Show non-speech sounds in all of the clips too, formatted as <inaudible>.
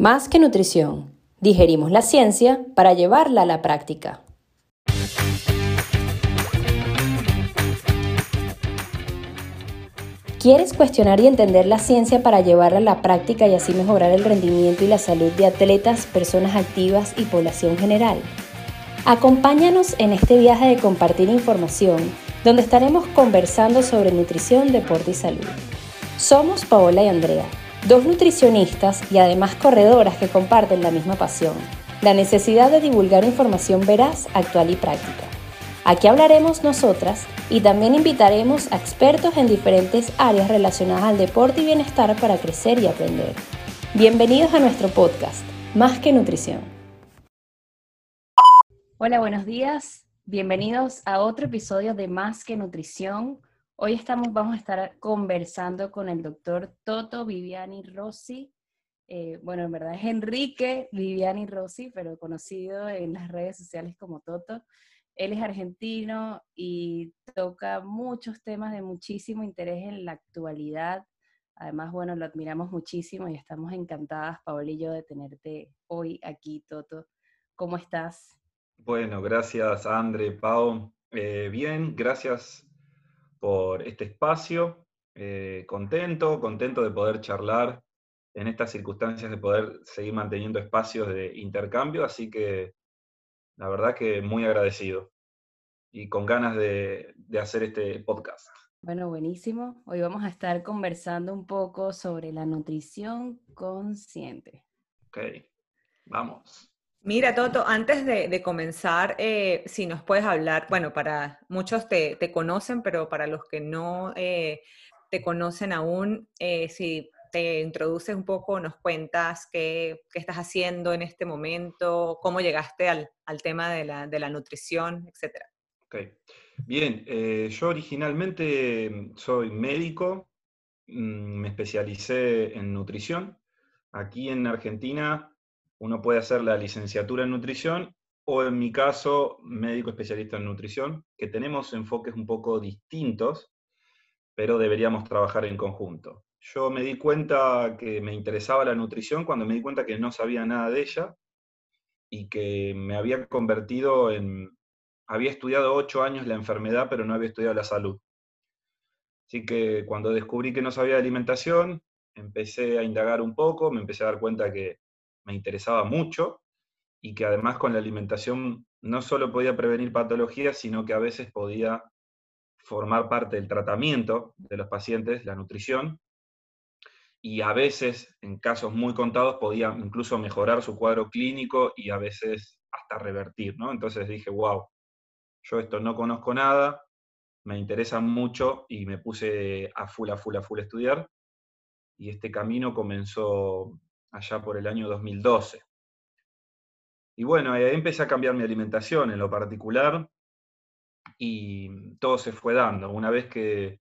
Más que nutrición, digerimos la ciencia para llevarla a la práctica. ¿Quieres cuestionar y entender la ciencia para llevarla a la práctica y así mejorar el rendimiento y la salud de atletas, personas activas y población general? Acompáñanos en este viaje de compartir información, donde estaremos conversando sobre nutrición, deporte y salud. Somos Paola y Andrea, dos nutricionistas y además corredoras que comparten la misma pasión, la necesidad de divulgar información veraz, actual y práctica. Aquí hablaremos nosotras y también invitaremos a expertos en diferentes áreas relacionadas al deporte y bienestar para crecer y aprender. Bienvenidos a nuestro podcast, Más que Nutrición. Hola, buenos días. Bienvenidos a otro episodio de Más que Nutrición. Hoy estamos, vamos a estar conversando con el doctor Toto Viviani Rossi. Eh, bueno, en verdad es Enrique Viviani Rossi, pero conocido en las redes sociales como Toto. Él es argentino y toca muchos temas de muchísimo interés en la actualidad. Además, bueno, lo admiramos muchísimo y estamos encantadas, Paola y yo, de tenerte hoy aquí, Toto. ¿Cómo estás? Bueno, gracias, André, Pau. Eh, bien, gracias por este espacio. Eh, contento, contento de poder charlar en estas circunstancias, de poder seguir manteniendo espacios de intercambio, así que la verdad que muy agradecido y con ganas de, hacer este podcast. Bueno, buenísimo. Hoy vamos a estar conversando un poco sobre la nutrición consciente. Ok, vamos. Mira, Toto, antes de, comenzar, eh, si nos puedes hablar, bueno, para muchos te, conocen, pero para los que no eh, te conocen aún, eh, si te introduces un poco, nos cuentas qué, estás haciendo en este momento, cómo llegaste al, tema de la, de la, nutrición, etcétera. Ok, bien, yo originalmente soy médico, mm, me especialicé en nutrición. Aquí en Argentina uno puede hacer la licenciatura en nutrición o en mi caso, médico especialista en nutrición, que tenemos enfoques un poco distintos, pero deberíamos trabajar en conjunto. Yo me di cuenta que me interesaba la nutrición cuando me di cuenta que no sabía nada de ella y que me había convertido en... Había estudiado ocho años la enfermedad, pero no había estudiado la salud. Así que cuando descubrí que no sabía de alimentación, empecé a indagar un poco, me empecé a dar cuenta que me interesaba mucho y que además con la alimentación no solo podía prevenir patologías, sino que a veces podía formar parte del tratamiento de los pacientes, la nutrición, y a veces, en casos muy contados, podía incluso mejorar su cuadro clínico y a veces hasta revertir, ¿no? Entonces dije, wow, yo esto no conozco nada, me interesa mucho y me puse a full, a full, a full a estudiar. Y este camino comenzó allá por el año 2012. Y bueno, ahí empecé a cambiar mi alimentación en lo particular y todo se fue dando. Una vez que,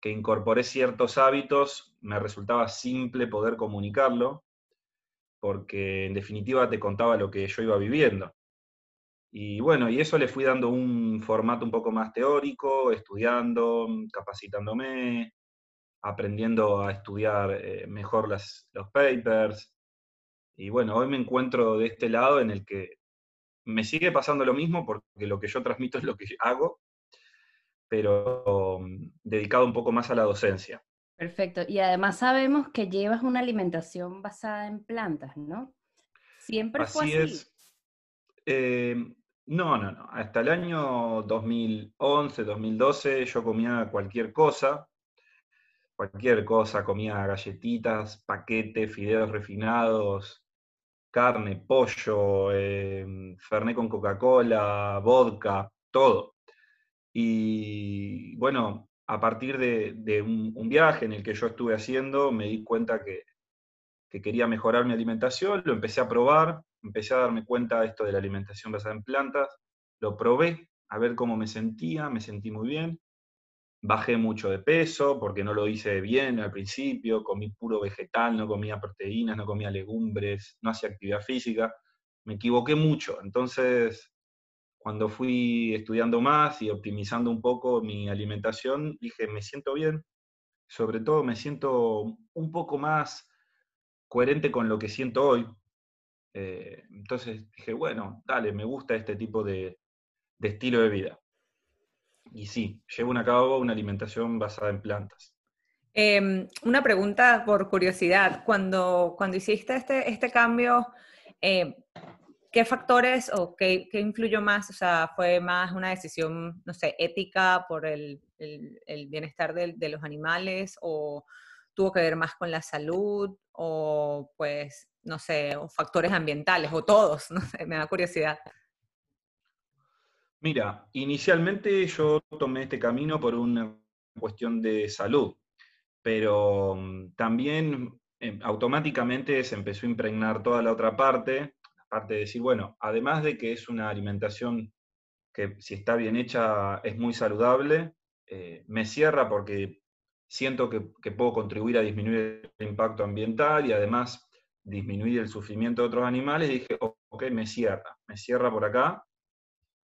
que incorporé ciertos hábitos, me resultaba simple poder comunicarlo, porque en definitiva te contaba lo que yo iba viviendo. Y bueno, y eso le fui dando un formato un poco más teórico, estudiando, capacitándome, aprendiendo a estudiar eh, mejor los papers. Y bueno, hoy me encuentro de este lado en el que me sigue pasando lo mismo porque lo que yo transmito es lo que <laughs> hago, pero mm, dedicado un poco más a la docencia. Perfecto. Y además sabemos que llevas una alimentación basada en plantas, ¿no? Siempre fue así. Es. Eh, no, no, no. Hasta el año 2011, 2012 yo comía cualquier cosa cualquier cosa, comía galletitas, paquetes, fideos refinados, carne, pollo, eh, fernet con Coca-Cola, vodka, todo. Y bueno, a partir de, un, viaje en el que yo estuve haciendo, me di cuenta que, que, quería mejorar mi alimentación, lo empecé a probar, empecé a darme cuenta de esto de la alimentación basada en plantas, lo probé a ver cómo me sentía, me sentí muy bien, Bajé mucho de peso porque no lo hice bien al principio, comí puro vegetal, no comía proteínas, no comía legumbres, no hacía actividad física. Me equivoqué mucho. Entonces, cuando fui estudiando más y optimizando un poco mi alimentación, dije, me siento bien. Sobre todo me siento un poco más coherente con lo que siento hoy. Eh, entonces dije, bueno, dale, me gusta este tipo de, estilo de vida. Y sí, llevo a cabo una alimentación basada en plantas. Em, una pregunta por curiosidad. Cuando, cuando hiciste este, este cambio, eh, ¿qué factores o qué, influyó más? O sea, ¿fue más una decisión, no sé, ética por el, bienestar de, los animales o tuvo que ver más con la salud o pues, no sé, o factores ambientales o todos? <laughs> No sé, me da curiosidad. Mira, inicialmente yo tomé este camino por una cuestión de salud, pero mm, también eh, automáticamente se empezó a impregnar toda la otra parte parte de decir, bueno, además de que es una alimentación que si está bien hecha es muy saludable, eh, me cierra porque siento que, puedo contribuir a disminuir el impacto ambiental y además disminuir el sufrimiento de otros animales, dije, ok, me cierra, me cierra por acá.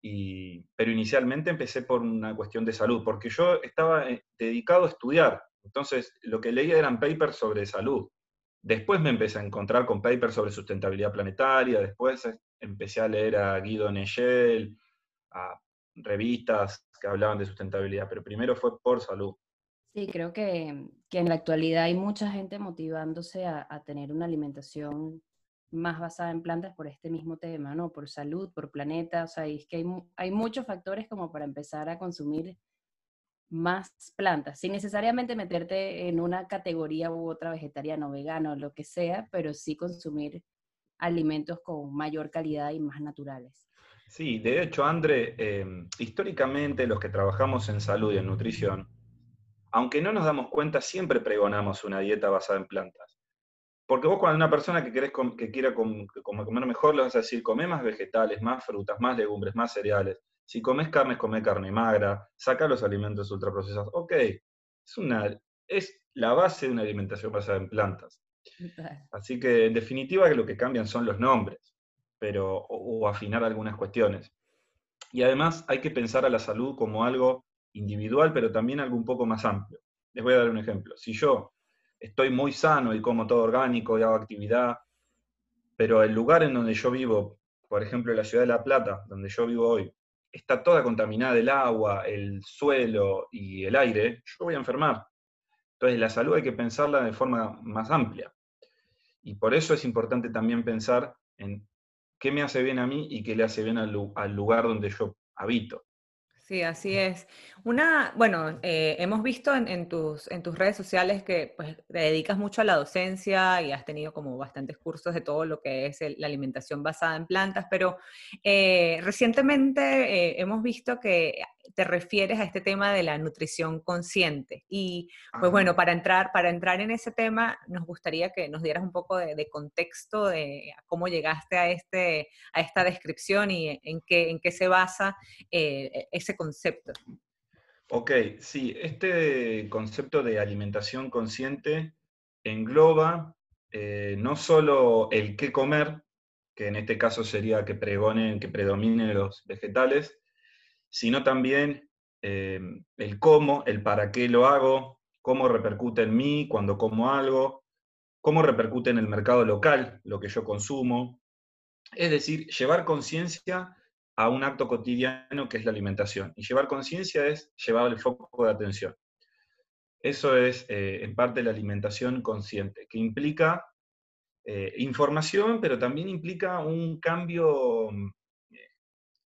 Pero inicialmente empecé por una cuestión de salud, porque yo estaba eh, dedicado a estudiar, entonces lo que leía eran papers sobre salud. Después me empecé a encontrar con papers sobre sustentabilidad planetaria, después empecé a leer a Guido Nechel, a revistas que hablaban de sustentabilidad, pero primero fue por salud. Sí, creo que, en la actualidad hay mucha gente motivándose a, tener una alimentación más basada en plantas por este mismo tema, ¿no? Por salud, por planeta, o sea, es que hay, hay muchos factores como para empezar a consumir más plantas, sin necesariamente meterte en una categoría u otra vegetariano, vegano, lo que sea, pero sí consumir alimentos con mayor calidad y más naturales. Sí, de hecho, André, em, históricamente los que trabajamos en salud y en nutrición, aunque no nos damos cuenta, siempre pregonamos una dieta basada en plantas. Porque vos cuando una persona que, querés que quiera comer mejor, le vas a decir, come más vegetales, más frutas, más legumbres, más cereales. Si comes carne, come carne magra, saca los alimentos ultraprocesados. Ok, es, una, es la base de una alimentación basada en plantas. Así que en definitiva lo que cambian son los nombres, pero, o, afinar algunas cuestiones. Y además hay que pensar a la salud como algo individual, pero también algo un poco más amplio. Les voy a dar un ejemplo. Si yo estoy muy sano y como todo orgánico y hago actividad, pero el lugar en donde yo vivo, por ejemplo, la ciudad de La Plata, donde yo vivo hoy, está toda contaminada el agua, el suelo y el aire, yo voy a enfermar. Entonces la salud hay que pensarla de forma más amplia. Y por eso es importante también pensar en qué me hace bien a mí y qué le hace bien al, lugar donde yo habito. Sí, así es. Una, bueno, eh, hemos visto en, tus, en tus redes sociales que pues, te dedicas mucho a la docencia y has tenido como bastantes cursos de todo lo que es la alimentación basada en plantas, pero eh, recientemente eh, hemos visto que te refieres a este tema de la nutrición consciente. Y pues bueno, para entrar, para entrar en ese tema, nos gustaría que nos dieras un poco de, contexto de cómo llegaste a, este, a esta descripción y en qué, en qué se basa eh, ese concepto. Ok, sí, este concepto de alimentación consciente engloba eh, no solo el qué comer, que en este caso sería que pregonen, que predominen los vegetales, sino también eh, el cómo, el para qué lo hago, cómo repercute en mí cuando como algo, cómo repercute en el mercado local lo que yo consumo. Es decir, llevar conciencia a un acto cotidiano que es la alimentación. Y llevar conciencia es llevar el foco de atención. Eso es eh, en parte la alimentación consciente, que implica eh, información, pero también implica un cambio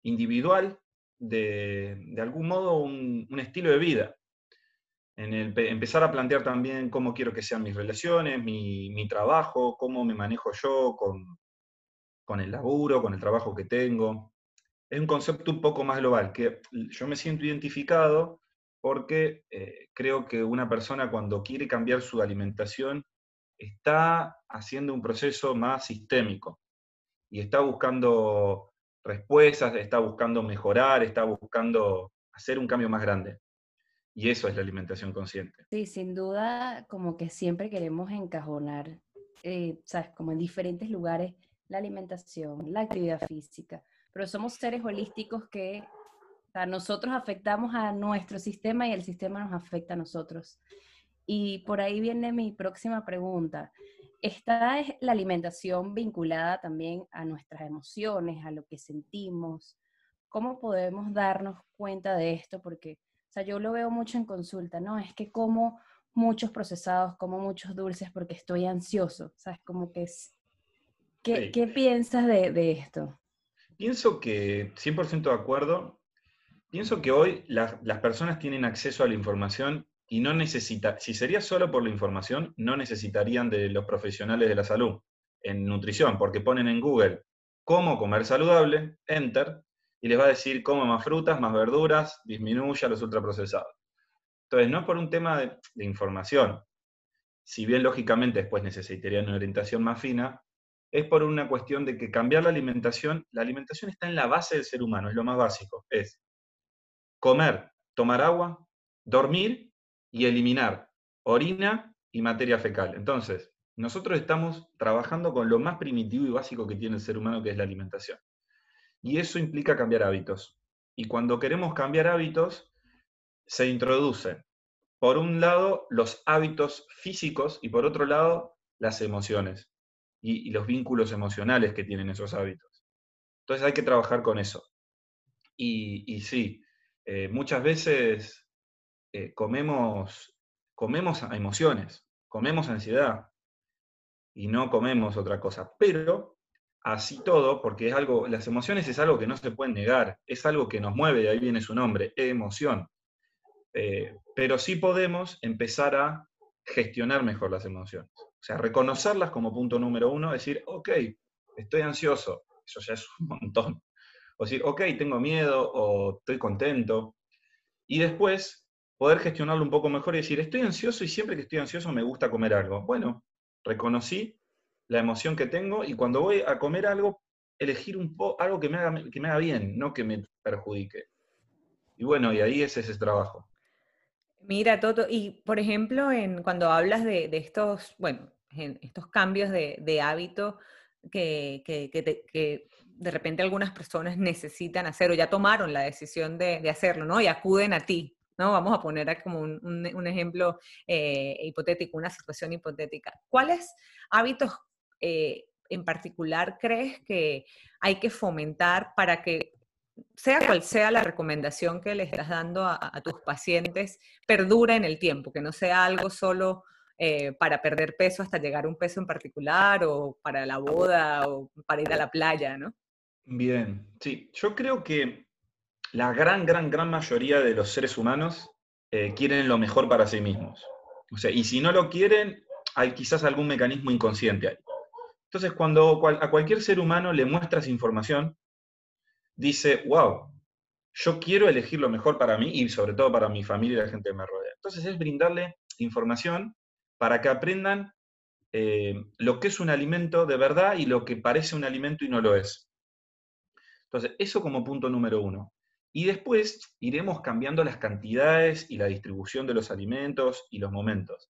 individual de, algún modo un, estilo de vida. En el, empezar a plantear también cómo quiero que sean mis relaciones, mi, trabajo, cómo me manejo yo con, con, el laburo, con el trabajo que tengo. Es un concepto un poco más global, que yo me siento identificado porque eh, creo que una persona cuando quiere cambiar su alimentación está haciendo un proceso más sistémico y está buscando respuestas, está buscando mejorar, está buscando hacer un cambio más grande. Y eso es la alimentación consciente. Sí, sin duda, como que siempre queremos encajonar, eh, ¿sabes? Como en diferentes lugares, la alimentación, la actividad física, pero somos seres holísticos que o nosotros afectamos a nuestro sistema y el sistema nos afecta a nosotros. Y por ahí viene mi próxima pregunta. Está la alimentación vinculada también a nuestras emociones, a lo que sentimos. ¿Cómo podemos darnos cuenta de esto? Porque, o sea, yo lo veo mucho en consulta, ¿no? Es que como muchos procesados, como muchos dulces porque estoy ansioso, ¿sabes? Como que es... ¿Qué, ¿qué piensas de, de, esto? Pienso que 100% de acuerdo. Pienso que hoy las personas tienen acceso a la información y no necesita, si sería solo por la información, no necesitarían de los profesionales de la salud en nutrición, porque ponen en Google cómo comer saludable, enter, y les va a decir cómo más frutas, más verduras, disminuya los ultraprocesados. Entonces, no es por un tema de, de información, si bien lógicamente después necesitarían una orientación más fina, es por una cuestión de que cambiar la alimentación, la alimentación está en la base del ser humano, es lo más básico, es comer, tomar agua, dormir y eliminar orina y materia fecal. Entonces, nosotros estamos trabajando con lo más primitivo y básico que tiene el ser humano, que es la alimentación. Y eso implica cambiar hábitos. Y cuando queremos cambiar hábitos, se introducen, por un lado, los hábitos físicos y por otro lado, las emociones y, los vínculos emocionales que tienen esos hábitos. Entonces hay que trabajar con eso. Y, sí, eh, muchas veces eh, comemos, comemos emociones, comemos ansiedad y no comemos otra cosa. Pero así todo, porque es algo, las emociones es algo que no se puede negar, es algo que nos mueve, de ahí viene su nombre, emoción. Eh, pero sí podemos empezar a gestionar mejor las emociones. O sea, reconocerlas como punto número uno, decir, ok, estoy ansioso, eso ya es un montón. O decir, ok, tengo miedo o estoy contento. Y después poder gestionarlo un poco mejor y decir, estoy ansioso y siempre que estoy ansioso me gusta comer algo. Bueno, reconocí la emoción que tengo y cuando voy a comer algo, elegir un po algo que me, haga, que me haga bien, no que me perjudique. Y bueno, y ahí es ese trabajo. Mira, Toto, y por ejemplo, en, cuando hablas de, estos, bueno, estos cambios de, hábito que, que, de repente algunas personas necesitan hacer o ya tomaron la decisión de, de hacerlo, ¿no? Y acuden a ti ¿no? Vamos a poner como un, ejemplo eh, hipotético, una situación hipotética. ¿Cuáles hábitos eh, en particular crees que hay que fomentar para que, sea cual sea la recomendación que le estás dando a, tus pacientes, perdure en el tiempo, que no sea algo solo eh, para perder peso hasta llegar a un peso en particular o para la boda o para ir a la playa, ¿no? Bien, sí, yo creo que la gran, gran, gran mayoría de los seres humanos eh, quieren lo mejor para sí mismos. Y si no lo quieren, hay quizás algún mecanismo inconsciente ahí. Entonces, cuando a cualquier ser humano le muestras información, dice, wow, yo quiero elegir lo mejor para mí y sobre todo para mi familia y la gente que me rodea. Entonces es brindarle información para que aprendan eh, lo que es un alimento de verdad y lo que parece un alimento y no lo es. Entonces, eso como punto número uno. Y después iremos cambiando las cantidades y la distribución de los alimentos y los momentos,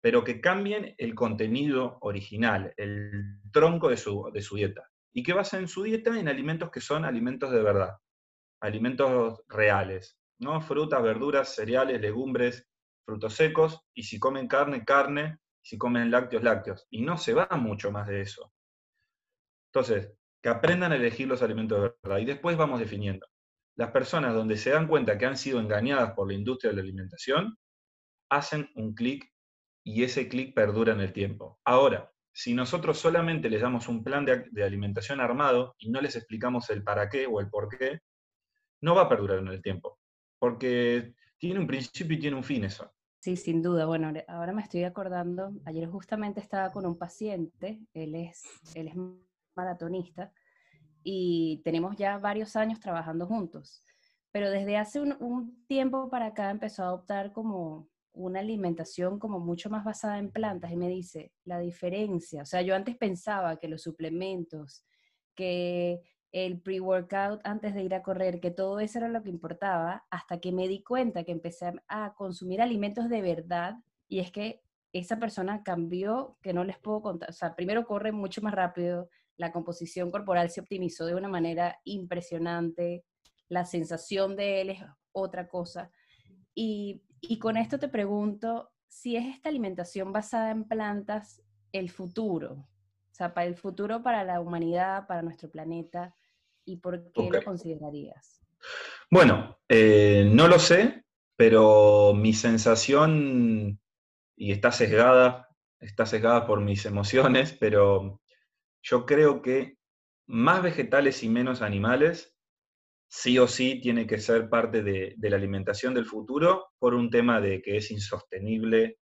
pero que cambien el contenido original, el tronco de su, dieta, y que basen su dieta en alimentos que son alimentos de verdad, alimentos reales, ¿no? frutas, verduras, cereales, legumbres, frutos secos, y si comen carne, carne, si comen lácteos, lácteos. Y no se va mucho más de eso. Entonces, que aprendan a elegir los alimentos de verdad. Y después vamos definiendo las personas donde se dan cuenta que han sido engañadas por la industria de la alimentación, hacen un clic y ese clic perdura en el tiempo. Ahora, si nosotros solamente les damos un plan de, alimentación armado y no les explicamos el para qué o el por qué, no va a perdurar en el tiempo, porque tiene un principio y tiene un fin eso. Sí, sin duda. Bueno, ahora me estoy acordando, ayer justamente estaba con un paciente, él es, él es maratonista, y tenemos ya varios años trabajando juntos. Pero desde hace un, tiempo para acá empezó a adoptar como una alimentación como mucho más basada en plantas y me dice la diferencia. O sea, yo antes pensaba que los suplementos, que el pre-workout antes de ir a correr, que todo eso era lo que importaba, hasta que me di cuenta que empecé a consumir alimentos de verdad y es que esa persona cambió, que no les puedo contar. O sea, primero corre mucho más rápido, la composición corporal se optimizó de una manera impresionante, la sensación de él es otra cosa. Y, con esto te pregunto, si es esta alimentación basada en plantas, el futuro, o sea, para el futuro para la humanidad, para nuestro planeta, y por qué lo considerarías? Bueno, eh, no lo sé, pero mi sensación, y está sesgada, está sesgada por mis emociones, pero yo creo que más vegetales y menos animales sí o sí tiene que ser parte de, la alimentación del futuro por un tema de que es insostenible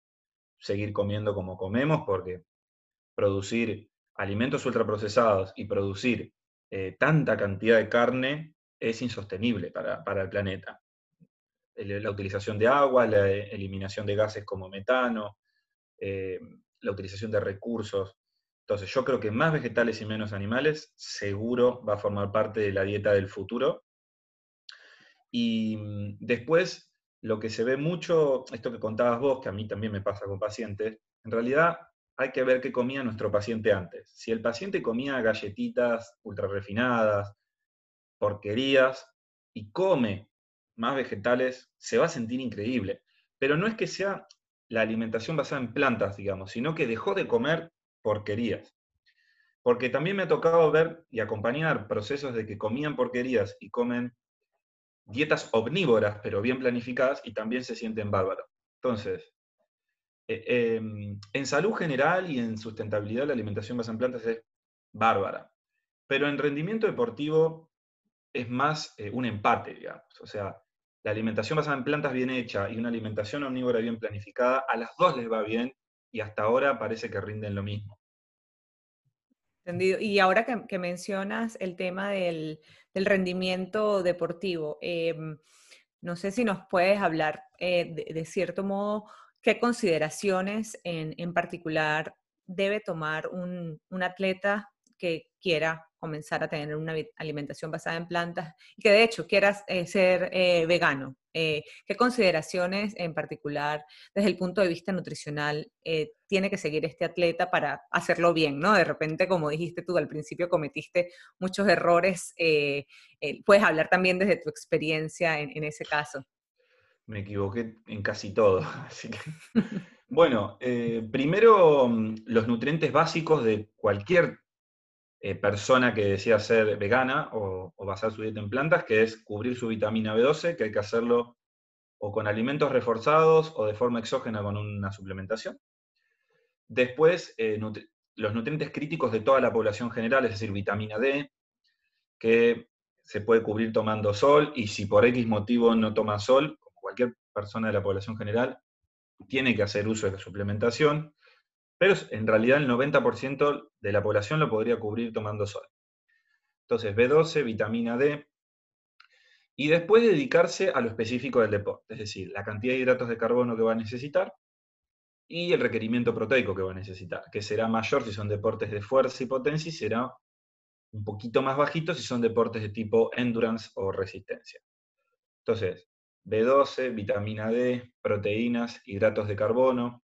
seguir comiendo como comemos, porque producir alimentos ultraprocesados y producir eh, tanta cantidad de carne es insostenible para, el planeta. La utilización de agua, la eliminación de gases como metano, eh, la utilización de recursos. Entonces, yo creo que más vegetales y menos animales seguro va a formar parte de la dieta del futuro y mm, después, lo que se ve mucho, esto que contabas vos, que a mí también me pasa con pacientes, en realidad hay que ver qué comía nuestro paciente antes. Si el paciente comía galletitas ultra refinadas, porquerías, y come más vegetales, se va a sentir increíble. Pero no es que sea la alimentación basada en plantas, digamos, sino que dejó de comer porquerías. Porque también me ha tocado ver y acompañar procesos de que comían porquerías y comen dietas omnívoras, pero bien planificadas, y también se sienten bárbaros. Entonces, eh, em, en salud general y en sustentabilidad, la alimentación basada en plantas es bárbara. Pero en rendimiento deportivo es más eh, un empate, digamos. O sea, la alimentación basada en plantas bien hecha y una alimentación omnívora bien planificada, a las dos les va bien y hasta ahora parece que rinden lo mismo. Entendido. Y ahora que, mencionas el tema del, rendimiento deportivo, em, no sé si nos puedes hablar eh, de, cierto modo qué consideraciones en, particular debe tomar un, un atleta que quiera comenzar a tener una alimentación basada en plantas y que de hecho quieras eh, ser eh, vegano. Eh, ¿Qué consideraciones en particular desde el punto de vista nutricional tiene que seguir este atleta para hacerlo bien? ¿no? De repente, como dijiste tú al principio, cometiste muchos errores. puedes hablar también desde tu experiencia en, ese caso. Me equivoqué en casi todo. <laughs> bueno, primero mm, los nutrientes básicos de cualquier eh, persona que decía ser vegana o, basar su dieta en plantas, que es cubrir su vitamina B12, que hay que hacerlo o con alimentos reforzados o de forma exógena con una suplementación. Después, eh, los nutrientes críticos de toda la población general, es decir, vitamina D, que se puede cubrir tomando sol y si por X motivo no toma sol, como cualquier persona de la población general, tiene que hacer uso de la suplementación pero en realidad el 90% de la población lo podría cubrir tomando sol. Entonces, B12, vitamina D, y después dedicarse a lo específico del deporte, es decir, la cantidad de hidratos de carbono que va a necesitar y el requerimiento proteico que va a necesitar, que será mayor si son deportes de fuerza y potencia y será un poquito más bajito si son deportes de tipo endurance o resistencia. Entonces, B12, vitamina D, proteínas, hidratos de carbono,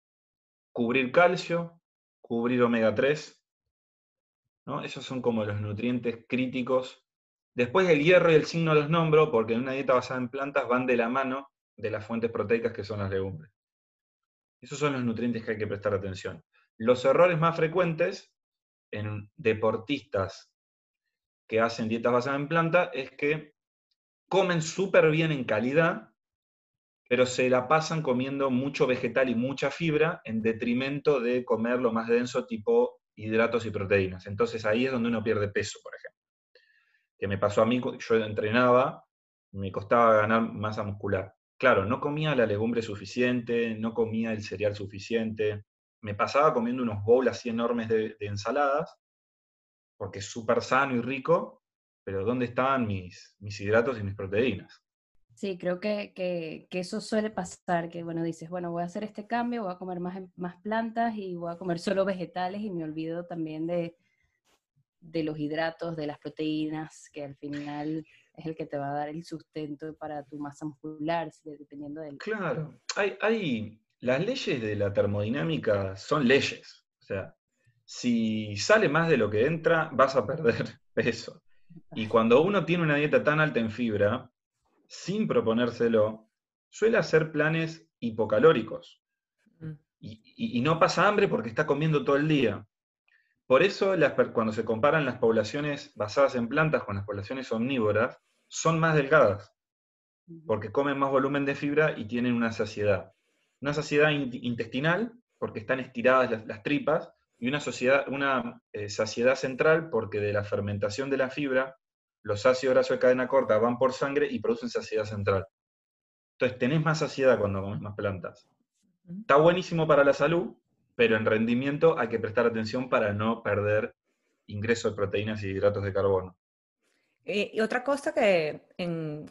cubrir calcio, cubrir omega 3, ¿no? Esos son como los nutrientes críticos. Después el hierro y el signo los nombro porque en una dieta basada en plantas van de la mano de las fuentes proteicas que son las legumbres. Esos son los nutrientes que hay que prestar atención. Los errores más frecuentes en deportistas que hacen dietas basadas en planta es que comen súper bien en calidad, pero se la pasan comiendo mucho vegetal y mucha fibra en detrimento de comer lo más denso tipo hidratos y proteínas. Entonces ahí es donde uno pierde peso, por ejemplo. Que me pasó a mí, yo entrenaba, me costaba ganar masa muscular. Claro, no comía la legumbre suficiente, no comía el cereal suficiente, me pasaba comiendo unos bowls así enormes de, ensaladas, porque es súper sano y rico, pero ¿dónde estaban mis, mis hidratos y mis proteínas? Sí, creo que, eso suele pasar, que bueno, dices, bueno, voy a hacer este cambio, voy a comer más, más plantas y voy a comer solo vegetales y me olvido también de, de los hidratos, de las proteínas, que al final es el que te va a dar el sustento para tu masa muscular, dependiendo del... Claro, hay, hay, las leyes de la termodinámica son leyes, o sea, si sale más de lo que entra, vas a perder <laughs> peso. Y cuando uno tiene una dieta tan alta en fibra, sin proponérselo, suele hacer planes hipocalóricos. Mm. y, no pasa hambre porque está comiendo todo el día. Por eso cuando se comparan las poblaciones basadas en plantas con las poblaciones omnívoras, son más delgadas, porque comen más volumen de fibra y tienen una saciedad. Una saciedad intestinal, porque están estiradas las, tripas, y una, una eh, saciedad central, porque de la fermentación de la fibra, los ácidos grasos de cadena corta van por sangre y producen saciedad central. Entonces tenés más saciedad cuando comes más plantas. Está buenísimo para la salud, pero en rendimiento hay que prestar atención para no perder ingreso de proteínas y hidratos de carbono. Eh, y otra cosa que,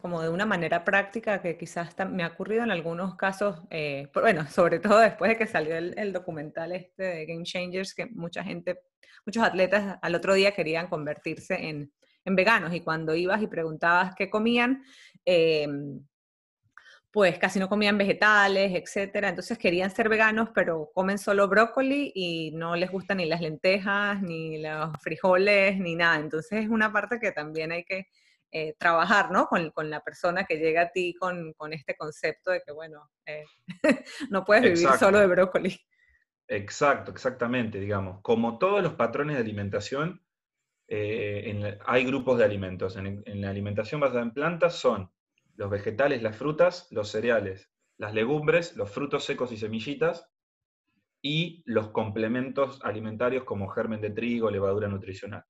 como de una manera práctica, que quizás me ha ocurrido en algunos casos, eh, bueno, <laughs> sobre todo después de que salió el, documental este de Game Changers, que mucha gente, muchos atletas al otro día querían convertirse en, en veganos y cuando ibas y preguntabas qué comían, eh, pues casi no comían vegetales, etcétera. Entonces querían ser veganos, pero comen solo brócoli y no les gustan ni las lentejas, ni los frijoles, ni nada. Entonces es una parte que también hay que eh, trabajar, ¿no? Con, la persona que llega a ti con, este concepto de que, bueno, eh, <laughs> no puedes vivir solo de brócoli. Exacto, exactamente, digamos. Como todos los patrones de alimentación, eh, hay grupos de alimentos. En, la alimentación basada en plantas son los vegetales, las frutas, los cereales, las legumbres, los frutos secos y semillitas, y los complementos alimentarios como germen de trigo, levadura nutricional.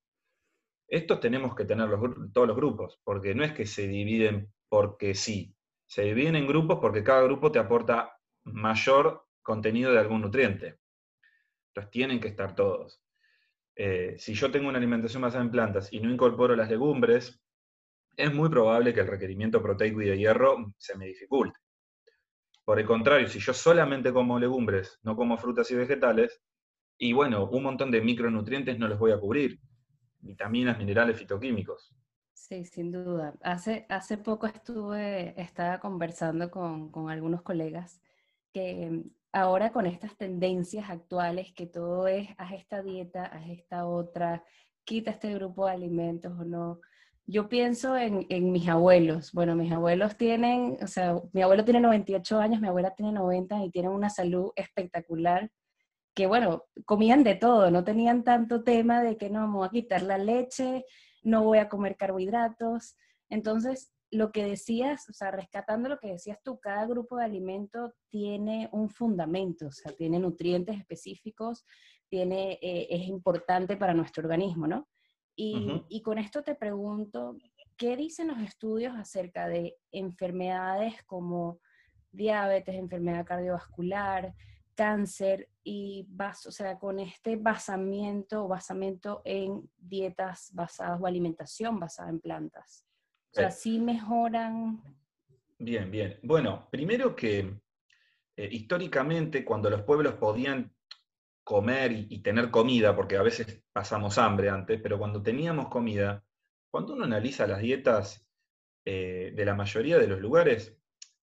Estos tenemos que tener todos los grupos, porque no es que se dividen porque sí, se dividen en grupos porque cada grupo te aporta mayor contenido de algún nutriente. Entonces tienen que estar todos. Eh, si yo tengo una alimentación basada en plantas y no incorporo las legumbres, es muy probable que el requerimiento proteico y de hierro se me dificulte. Por el contrario, si yo solamente como legumbres, no como frutas y vegetales, y bueno, un montón de micronutrientes no los voy a cubrir, vitaminas, minerales, fitoquímicos. Sí, sin duda. Hace, hace poco estuve, estaba conversando con, con algunos colegas que ahora con estas tendencias actuales, que todo es, haz esta dieta, haz esta otra, quita este grupo de alimentos o no, yo pienso en, mis abuelos. Bueno, mis abuelos tienen, o sea, mi abuelo tiene 98 años, mi abuela tiene 90 y tienen una salud espectacular. Que bueno, comían de todo, no tenían tanto tema de que no, me voy a quitar la leche, no voy a comer carbohidratos. Entonces, lo que decías, o sea, rescatando lo que decías tú, cada grupo de alimento tiene un fundamento, o sea, tiene nutrientes específicos, tiene, eh, es importante para nuestro organismo, ¿no? Y, con esto te pregunto, ¿qué dicen los estudios acerca de enfermedades como diabetes, enfermedad cardiovascular, cáncer y o sea, con este basamiento basamiento en dietas basadas o alimentación basada en plantas? O sea, ¿sí mejoran? Bien, bien. Bueno, primero que eh, históricamente cuando los pueblos podían comer y, tener comida, porque a veces pasamos hambre antes, pero cuando teníamos comida, cuando uno analiza las dietas eh, de la mayoría de los lugares,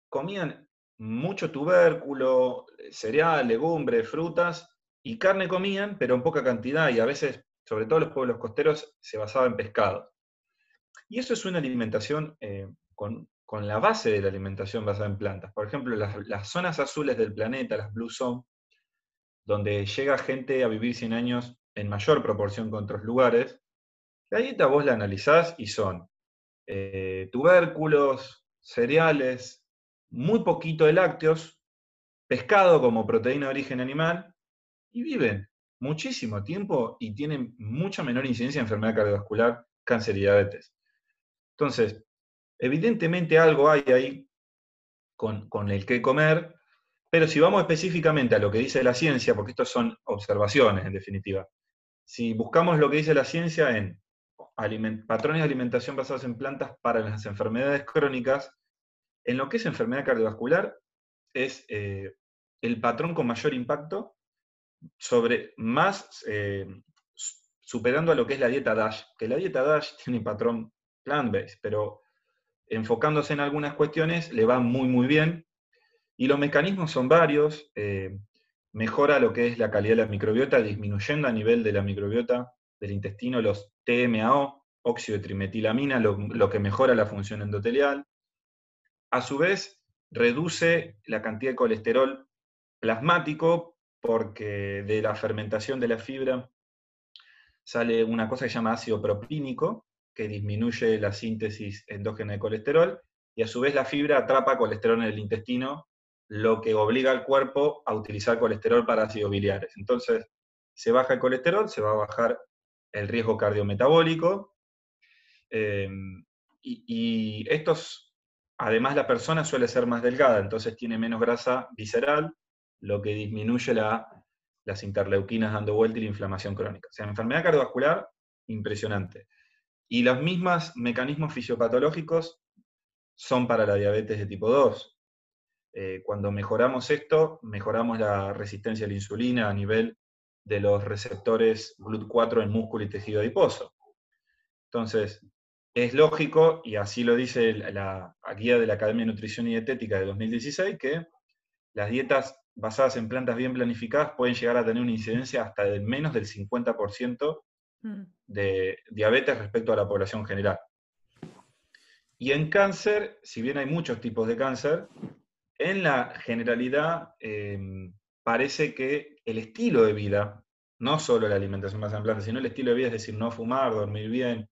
comían mucho tubérculo, cereal, legumbres, frutas, y carne comían, pero en poca cantidad, y a veces, sobre todo los pueblos costeros, se basaba en pescado. Y eso es una alimentación eh, con, la base de la alimentación basada en plantas. Por ejemplo, las, las zonas azules del planeta, las Blue Zone, donde llega gente a vivir 100 años en mayor proporción que otros lugares, la dieta vos la analizás y son eh, tubérculos, cereales, muy poquito de lácteos, pescado como proteína de origen animal, y viven muchísimo tiempo y tienen mucha menor incidencia de enfermedad cardiovascular, cáncer y diabetes. Entonces, evidentemente algo hay ahí con, con el que comer, pero si vamos específicamente a lo que dice la ciencia, porque estos son observaciones en definitiva, si buscamos lo que dice la ciencia en patrones de alimentación basados en plantas para las enfermedades crónicas, en lo que es enfermedad cardiovascular es eh, el patrón con mayor impacto sobre más eh, superando a lo que es la dieta DASH, que la dieta DASH <laughs> tiene patrón pero enfocándose en algunas cuestiones le va muy muy bien, y los mecanismos son varios. Eh, mejora lo que es la calidad de la microbiota, disminuyendo a nivel de la microbiota del intestino los TMAO, óxido de trimetilamina, lo, que mejora la función endotelial. A su vez, reduce la cantidad de colesterol plasmático porque de la fermentación de la fibra sale una cosa que se llama ácido propínico, que disminuye la síntesis endógena de colesterol, y a su vez la fibra atrapa colesterol en el intestino, lo que obliga al cuerpo a utilizar colesterol para ácidos biliares. Entonces, se baja el colesterol, se va a bajar el riesgo cardiometabólico, eh, y, estos, además la persona suele ser más delgada, entonces tiene menos grasa visceral, lo que disminuye la las interleuquinas dando vuelta y la inflamación crónica. O sea, enfermedad cardiovascular, impresionante. Y los mismos mecanismos fisiopatológicos son para la diabetes de tipo 2. Eh, cuando mejoramos esto, mejoramos la resistencia a la insulina a nivel de los receptores GLUT4 en músculo y tejido adiposo. Entonces, es lógico, y así lo dice la, guía de la Academia de Nutrición y Dietética de 2016, que las dietas basadas en plantas bien planificadas pueden llegar a tener una incidencia hasta de menos del 50% mm. De diabetes respecto a la población general. Y en cáncer, si bien hay muchos tipos de cáncer, en la generalidad em, parece que el estilo de vida, no solo la alimentación basada en sino el estilo de vida, es decir, no fumar, dormir bien,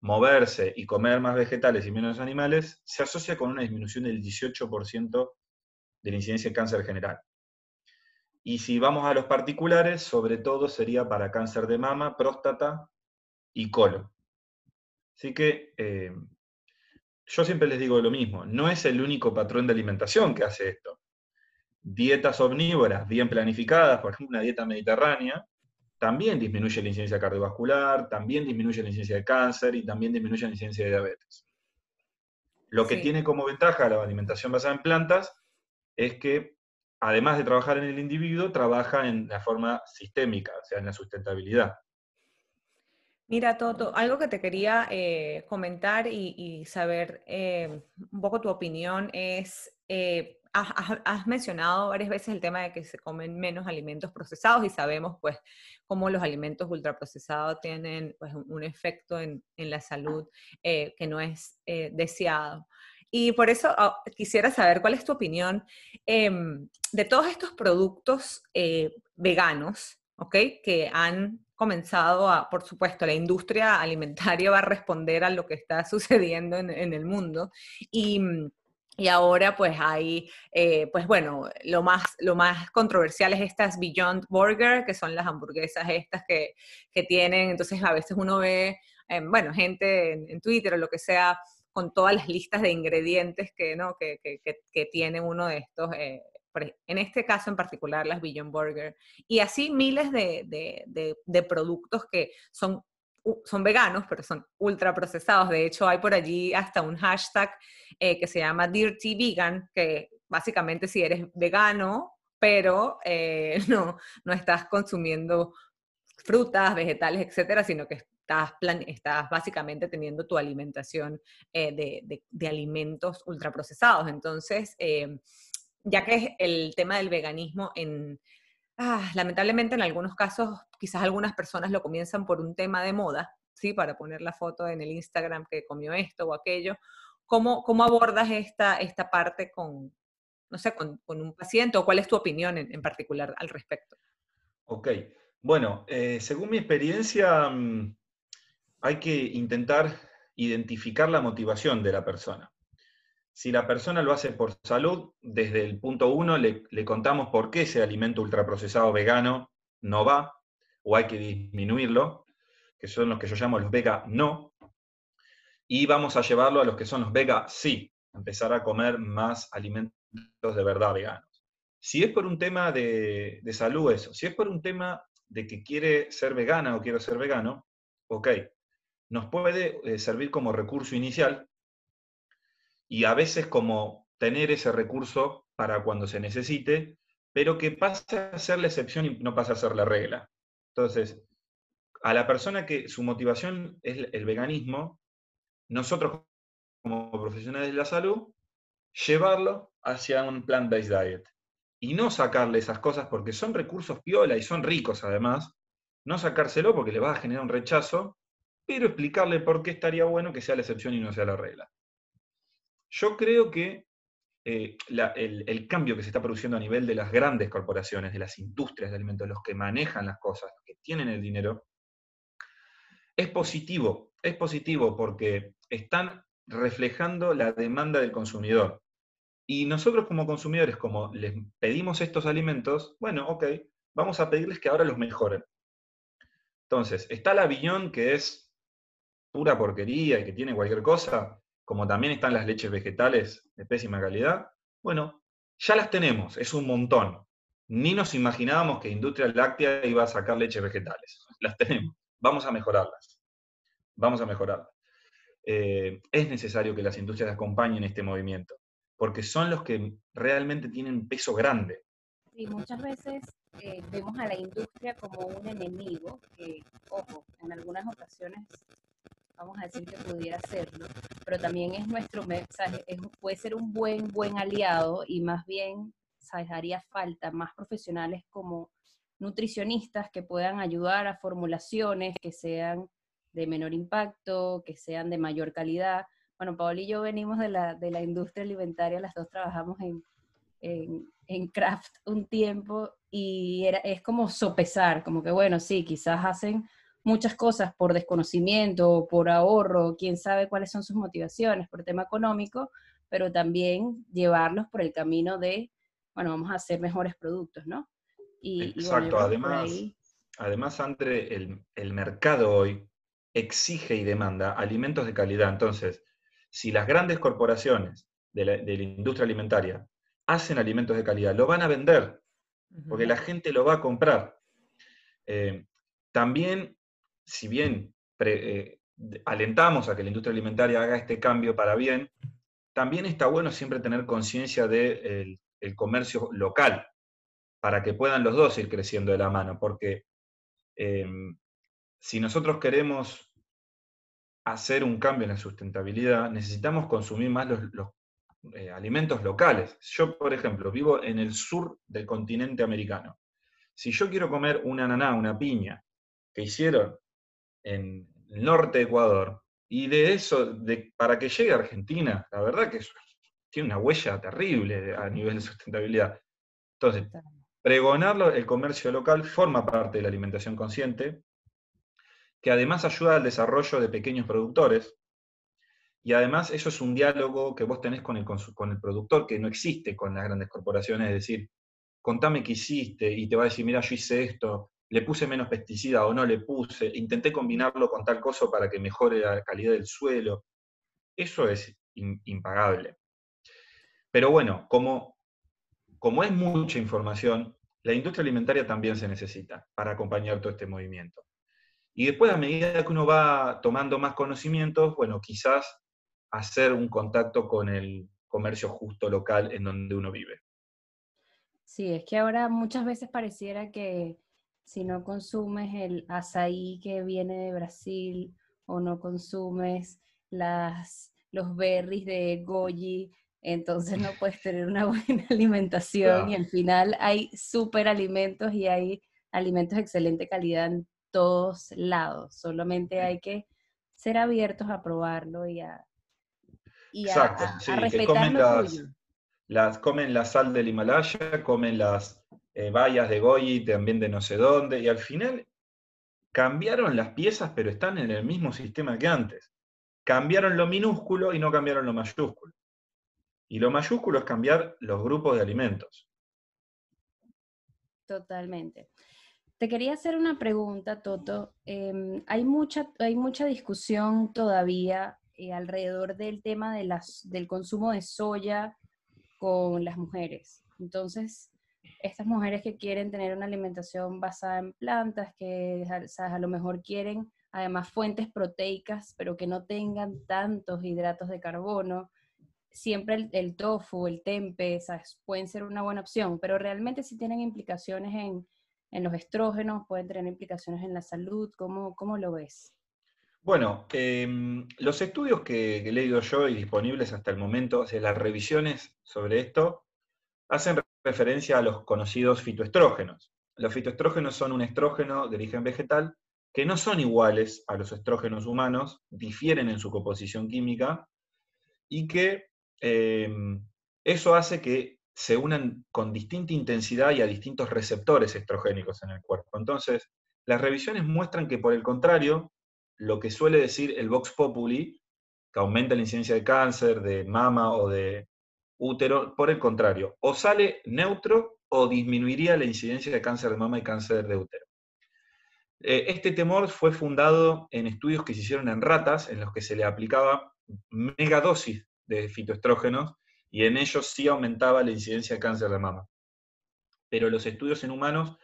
moverse y comer más vegetales y menos animales, se asocia con una disminución del 18% de la incidencia de cáncer general. Y si vamos a los particulares, sobre todo sería para cáncer de mama, próstata y colon. Así que eh, yo siempre les digo lo mismo, no es el único patrón de alimentación que hace esto. Dietas omnívoras bien planificadas, por ejemplo una dieta mediterránea, también disminuye la incidencia cardiovascular, también disminuye la incidencia de cáncer y también disminuye la incidencia de diabetes. Lo que tiene como ventaja la alimentación basada en plantas es que además de trabajar en el individuo, trabaja en la forma sistémica, o sea, en la sustentabilidad. Mira, Toto, algo que te quería eh, comentar y, saber eh, un poco tu opinión es, eh, has, mencionado varias veces el tema de que se comen menos alimentos procesados y sabemos pues cómo los alimentos ultraprocesados tienen pues, un efecto en, en la salud que no es deseado. Y por eso ah, quisiera saber cuál es tu opinión em, de todos estos productos eh, veganos, ¿ok? Que han comenzado a, por supuesto, la industria alimentaria <laughs> va a responder a lo que está sucediendo en, el mundo. Y, ahora pues hay, eh, pues bueno, lo más, lo más controversial es estas Beyond Burger, que son las hamburguesas estas que, que tienen, entonces a veces uno ve, em, bueno, gente en, Twitter o lo que sea, con todas las listas de ingredientes que, ¿no? que, que, que tiene uno de estos, eh, en este caso en particular las Beyond Burger, y así miles de, de, de, productos que son, son veganos, pero son ultra procesados. De hecho, hay por allí hasta un hashtag eh, que se llama Dirty Vegan, que básicamente si eres vegano, pero eh, <laughs> no, no estás consumiendo frutas, vegetales, etcétera, sino que estás, plan, estás básicamente teniendo tu alimentación eh, de, de, alimentos ultraprocesados. Entonces, eh, ya que el tema del veganismo. Ah, lamentablemente en algunos casos, quizás algunas personas lo comienzan por un tema de moda, ¿sí? Para poner la foto en el Instagram que comió esto o aquello. ¿Cómo, cómo abordas esta, esta parte con, no sé, con, un paciente o cuál es tu opinión en, en particular al respecto? Ok, bueno, eh, según mi experiencia, mm, hay que intentar identificar la motivación de la persona. Si la persona lo hace por salud, desde el punto uno le, contamos por qué ese alimento ultraprocesado vegano no va, o hay que disminuirlo, que son los que yo llamo los vega no, y vamos a llevarlo a los que son los vega sí, empezar a comer más alimentos de verdad veganos. Si es por un tema de, de salud eso, si es por un tema de que quiere ser vegana o quiero ser vegano, ok, nos puede eh, servir como recurso inicial y a veces como tener ese recurso para cuando se necesite, pero que pase a ser la excepción y no pase a ser la regla. Entonces, a la persona que su motivación es el veganismo, nosotros como profesionales de la salud, llevarlo hacia un plant-based diet y no sacarle esas cosas porque son recursos piola y son ricos además, no sacárselo porque le va a generar un rechazo, pero explicarle por qué estaría bueno que sea la excepción y no sea la regla. Yo creo que eh, el, cambio que se está produciendo a nivel de las grandes corporaciones, de las industrias de alimentos, los que manejan las cosas, que tienen el dinero, es positivo. Es positivo porque están reflejando la demanda del consumidor. Y nosotros como consumidores, como les pedimos estos alimentos, bueno, ok, vamos a pedirles que ahora los mejoren. Entonces, está la Aviñón, que es pura porquería y que tiene cualquier cosa, como también están las leches vegetales de pésima calidad. Bueno, ya las tenemos, es un montón. Ni nos imaginábamos que Industria Láctea iba a sacar leches vegetales. Las tenemos, vamos a mejorarlas. Vamos a mejorarlas. Eh, es necesario que las industrias acompañen este movimiento, porque son los que realmente tienen peso grande. Y muchas veces eh, vemos a la industria como un enemigo, que, ojo, en algunas ocasiones vamos a decir que pudiera serlo, pero también es nuestro, puede ser un buen, buen aliado y más bien, ¿sabes? haría falta más profesionales como nutricionistas que puedan ayudar a formulaciones que sean de menor impacto, que sean de mayor calidad. Bueno, Paola y yo venimos de la, de la industria alimentaria, las dos trabajamos en, en, en craft un tiempo y era, es como sopesar, como que bueno, sí, quizás hacen muchas cosas por desconocimiento, por ahorro, quién sabe cuáles son sus motivaciones, por tema económico, pero también llevarlos por el camino de, bueno, vamos a hacer mejores productos, ¿no? Y, Exacto, además, además, Andre, el, el mercado hoy exige y demanda alimentos de calidad. Entonces, si las grandes corporaciones de la, de la industria alimentaria hacen alimentos de calidad, lo van a vender, porque la gente lo va a comprar. Eh, también, si bien eh, alentamos a que la industria alimentaria haga este cambio para bien, también está bueno siempre tener conciencia del comercio local, para que puedan los dos ir creciendo de la mano, porque em, si nosotros queremos hacer un cambio en la sustentabilidad, necesitamos consumir más los, los, eh, alimentos locales. Yo, por ejemplo, vivo en el sur del continente americano. Si yo quiero comer una ananá, una piña, que hicieron en el norte de Ecuador, y de eso, de, para que llegue a Argentina, la verdad que tiene una huella terrible a nivel de sustentabilidad. Entonces, pregonarlo, el comercio local forma parte de la alimentación consciente, que además ayuda al desarrollo de pequeños productores, y además eso es un diálogo que vos tenés con el, con el productor que no existe con las grandes corporaciones, es decir, contame qué hiciste y te va a decir, mira, yo hice esto, le puse menos pesticida o no le puse, intenté combinarlo con tal cosa para que mejore la calidad del suelo. Eso es impagable. Pero bueno, como, como es mucha información, la industria alimentaria también se necesita para acompañar todo este movimiento. Y después, a medida que uno va tomando más conocimientos, bueno, quizás hacer un contacto con el comercio justo local en donde uno vive. Sí, es que ahora muchas veces pareciera que si no consumes el azaí que viene de Brasil o no consumes las, los berries de goji, entonces no <laughs> puedes tener una buena <laughs> alimentación y al final hay super alimentos y hay alimentos de excelente calidad en todos lados. Solamente hay que ser abiertos a probarlo y a, Exacto, sí, que comen las, comen la sal del Himalaya, comen las eh, bayas de Goyi, también de no sé dónde, y al final cambiaron las piezas, pero están en el mismo sistema que antes. Cambiaron lo minúsculo y no cambiaron lo mayúsculo. Y lo mayúsculo es cambiar los grupos de alimentos. Totalmente. Te quería hacer una pregunta, Toto. Em, hay, mucha, hay mucha discusión todavía eh, alrededor del tema del consumo de soya con las mujeres. Entonces, estas mujeres que quieren tener una alimentación basada en plantas, que a lo mejor quieren además fuentes proteicas, pero que no tengan tantos hidratos de carbono, siempre el, tofu, el tempe, pueden ser una buena opción, pero realmente si tienen implicaciones en, en, los estrógenos, pueden tener implicaciones en la salud, ¿cómo, cómo lo ves? Bueno, em, los estudios que, he leído yo y disponibles hasta el momento, o sea, las revisiones sobre esto, hacen referencia a los conocidos fitoestrógenos. Los fitoestrógenos son un estrógeno de origen vegetal que no son iguales a los estrógenos humanos, difieren en su composición química y que em, eso hace que se unan con distinta intensidad y a distintos receptores estrogénicos en el cuerpo. Entonces, las revisiones muestran que por el contrario, lo que suele decir el Vox Populi, que aumenta la incidencia de cáncer, de mama o de útero, por el contrario, o sale neutro o disminuiría la incidencia de cáncer de mama y cáncer de útero. Eh, este temor fue fundado en estudios que se hicieron en ratas, en los que se le aplicaba megadosis de fitoestrógenos, y en ellos sí aumentaba la incidencia de cáncer de mama. Pero los estudios en humanos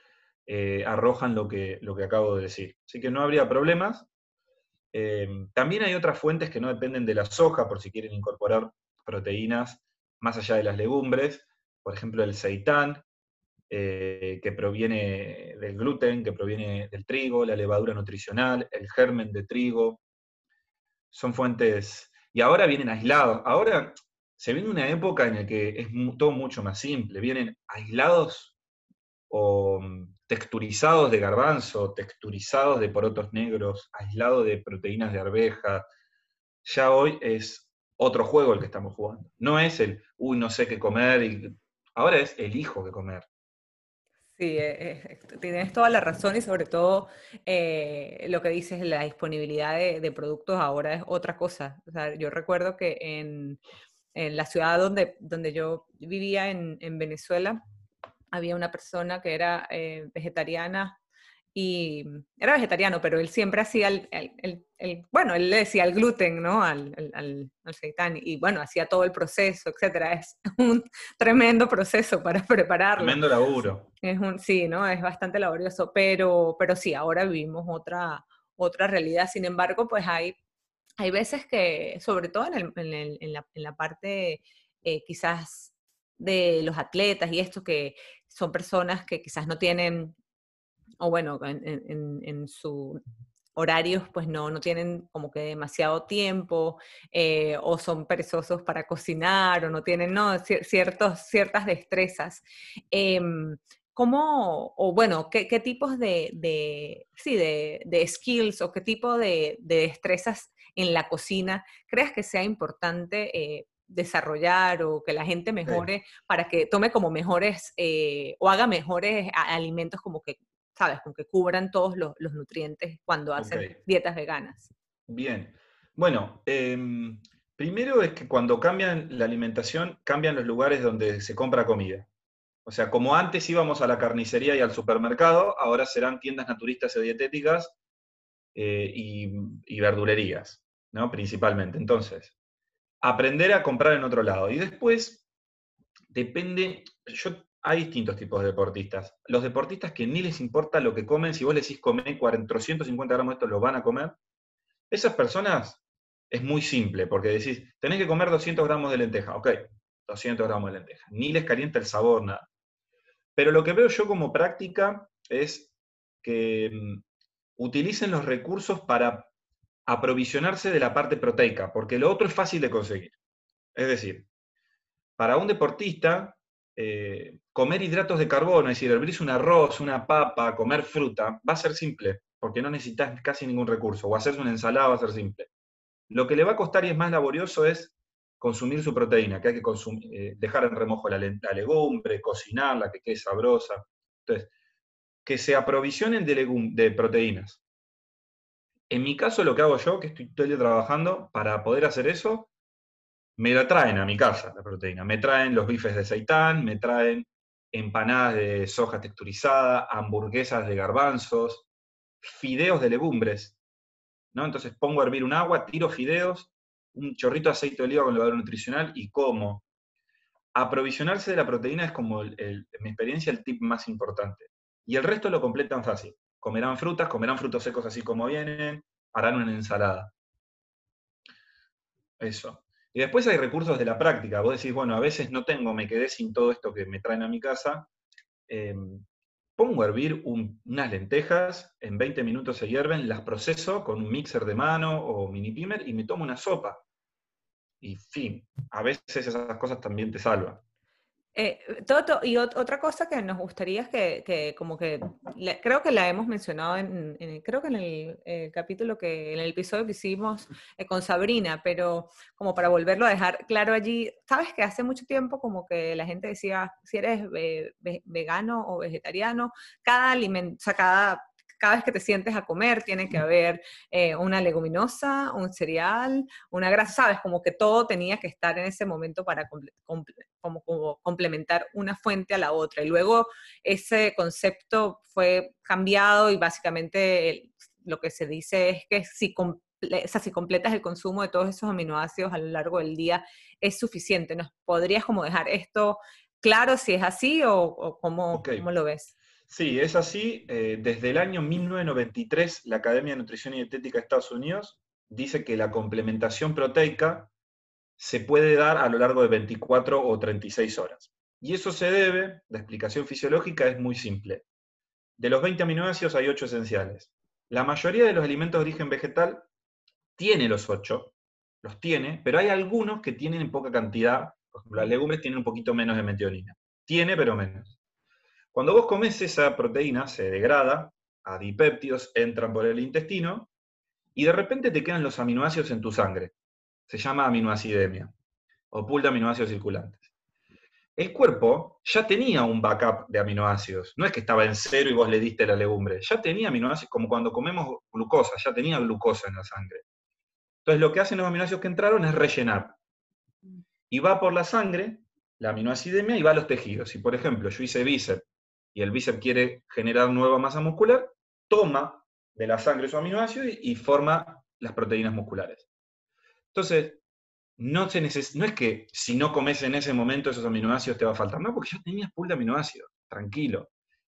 eh, arrojan lo que, lo que acabo de decir. Así que no habría problemas. Eh, también hay otras fuentes que no dependen de la soja, por si quieren incorporar proteínas más allá de las legumbres, por ejemplo el seitán, eh, que proviene del gluten, que proviene del trigo, la levadura nutricional, el germen de trigo. Son fuentes. Y ahora vienen aislados. Ahora se viene una época en la que es todo mucho más simple. Vienen aislados o mm, texturizados de garbanzo, texturizados de porotos negros, aislados de proteínas de arveja. Ya hoy es otro juego el que estamos jugando. No es el, uy, no sé qué comer, y ahora es el hijo que comer. Sí, eh, eh, tienes toda la razón y sobre todo eh, lo que dices, la disponibilidad de, productos ahora es otra cosa. yo recuerdo que en, la ciudad donde, donde yo vivía en, Venezuela, había una persona que era vegetariana y era vegetariano, pero él siempre hacía el, bueno, él le decía el gluten, ¿no? Al, al, al seitán, y bueno, hacía todo el proceso, etcétera. Es <laughs> un tremendo proceso para prepararlo. Tremendo laburo. Es un, sí, ¿no? Es bastante laborioso, pero, pero sí, ahora vivimos otra, otra realidad. Sin embargo, pues hay, hay veces que, sobre todo en, el, en, la, en la, parte eh, quizás de los atletas y esto, que son personas que quizás no tienen o bueno, en, en, sus horarios pues no, no tienen como que demasiado tiempo eh, o son perezosos para cocinar o no tienen no, ciertos, ciertas destrezas. Em, ¿Cómo, o bueno, qué, qué tipos de, de, sí, de, de, skills o qué tipo de, de, destrezas en la cocina crees que sea importante eh, desarrollar o que la gente mejore para que tome como mejores eh, o haga mejores alimentos como que ¿sabes? Con que cubran todos los, nutrientes cuando hacen dietas veganas. Bien. Bueno, em, primero es que cuando cambian la alimentación, cambian los lugares donde se compra comida. O sea, como antes íbamos a la carnicería y al supermercado, ahora serán tiendas naturistas y dietéticas eh, y, y, verdulerías, ¿no? Principalmente. Entonces, aprender a comprar en otro lado. Y después, depende, yo hay distintos tipos de deportistas. Los deportistas que ni les importa lo que comen, si vos les decís comer 450 gramos de esto, lo van a comer. Esas personas es muy simple, porque decís, tenés que comer 200 gramos de lenteja. Ok, 200 gramos de lenteja. Ni les calienta el sabor, nada. Pero lo que veo yo como práctica es que mm, utilicen los recursos para aprovisionarse de la parte proteica, porque lo otro es fácil de conseguir. Es decir, para un deportista, eh, comer hidratos de carbono, es decir, hervirse un arroz, una papa, comer fruta, va a ser simple, porque no necesitas casi ningún recurso, o hacerse una ensalada va a ser simple. Lo que le va a costar y es más laborioso es consumir su proteína, que hay que eh, dejar en remojo la, legumbre, cocinarla, que quede sabrosa. Entonces, que se aprovisionen de, de proteínas. En mi caso, lo que hago yo, que estoy todo el día trabajando, para poder hacer eso, me la traen a mi casa, la proteína. Me traen los bifes de seitán, me traen empanadas de soja texturizada, hamburguesas de garbanzos, fideos de legumbres. ¿no? Entonces pongo a hervir un agua, tiro fideos, un chorrito de aceite de oliva con levadura nutricional y como. Aprovisionarse de la proteína es como, en mi experiencia, el tip más importante. Y el resto lo completan fácil. Comerán frutas, comerán frutos secos así como vienen, harán una ensalada. Eso. Y después hay recursos de la práctica. Vos decís, bueno, a veces no tengo, me quedé sin todo esto que me traen a mi casa. Em, pongo a hervir unas lentejas, en 20 minutos se hierven, las proceso con un mixer de mano o mini pimer y me tomo una sopa. Y fin, a veces esas cosas también te salvan. Eh, Toto, y otra cosa que nos gustaría es que, como que, creo que la hemos mencionado en, creo que en el, capítulo que, en el episodio que hicimos eh, con Sabrina, pero como para volverlo a dejar claro allí, sabes que hace mucho tiempo como que la gente decía, si eres vegano o vegetariano, cada alimento, sea, cada cada vez que te sientes a comer tiene que haber eh, una leguminosa, un cereal, una grasa, sabes, como que todo tenía que estar en ese momento para como, complementar una fuente a la otra. Y luego ese concepto fue cambiado y básicamente lo que se dice es que si, si completas el consumo de todos esos aminoácidos a lo largo del día es suficiente. ¿Nos podrías como dejar esto claro si es así o, cómo, cómo lo ves? Sí, es así. Eh, desde el año 1993, la Academia de Nutrición y Dietética de Estados Unidos dice que la complementación proteica se puede dar a lo largo de 24 o 36 horas. Y eso se debe, la explicación fisiológica es muy simple. De los 20 aminoácidos hay 8 esenciales. La mayoría de los alimentos de origen vegetal tiene los 8, los tiene, pero hay algunos que tienen en poca cantidad. Por ejemplo, las legumbres tienen un poquito menos de metionina. Tiene, pero menos. Cuando vos comes esa proteína, se degrada, adipéptidos entran por el intestino y de repente te quedan los aminoácidos en tu sangre. Se llama aminoacidemia o pool de aminoácidos circulantes. El cuerpo ya tenía un backup de aminoácidos. No es que estaba en cero y vos le diste la legumbre. Ya tenía aminoácidos, como cuando comemos glucosa, ya tenía glucosa en la sangre. Entonces lo que hacen los aminoácidos que entraron es rellenar. Y va por la sangre, la aminoacidemia, y va a los tejidos. Si por ejemplo yo hice bíceps y el bíceps quiere generar nueva masa muscular, toma de la sangre su aminoácido y, forma las proteínas musculares. Entonces, no, se no es que si no comes en ese momento esos aminoácidos te va a faltar, no, porque ya tenías pool de aminoácidos, tranquilo.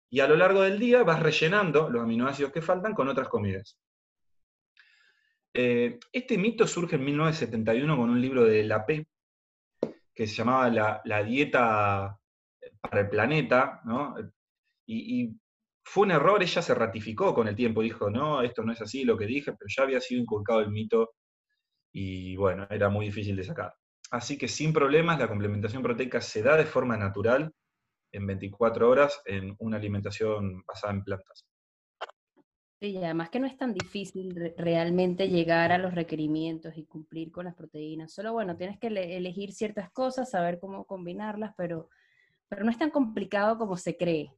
Y a lo largo del día vas rellenando los aminoácidos que faltan con otras comidas. Eh, este mito surge en 1971 con un libro de la que se llamaba la, la dieta para el planeta, ¿no? Y, fue un error, ella se ratificó con el tiempo, dijo, no, esto no es así lo que dije, pero ya había sido inculcado el mito y bueno, era muy difícil de sacar. Así que sin problemas, la complementación proteica se da de forma natural en 24 horas en una alimentación basada en plantas. Sí, y además que no es tan difícil realmente llegar a los requerimientos y cumplir con las proteínas. Solo, bueno, tienes que elegir ciertas cosas, saber cómo combinarlas, pero, pero no es tan complicado como se cree.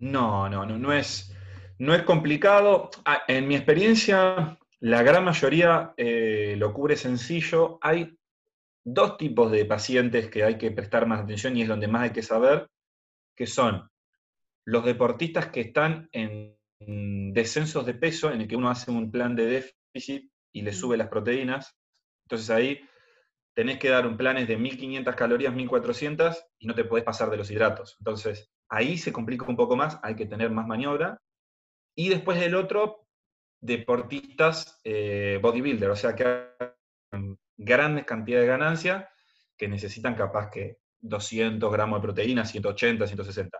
No, no, no, no es, no es complicado. Ah, en mi experiencia, la gran mayoría eh, lo cubre sencillo. Hay dos tipos de pacientes que hay que prestar más atención y es donde más hay que saber, que son los deportistas que están en descensos de peso, en el que uno hace un plan de déficit y le sube las proteínas. Entonces ahí tenés que dar un plan de 1500 calorías, 1400 y no te podés pasar de los hidratos. Entonces, ahí se complica un poco más, hay que tener más maniobra. Y después el otro, deportistas eh, bodybuilder, o sea que grandes cantidades de ganancia que necesitan capaz que 200 gramos de proteína, 180, 160.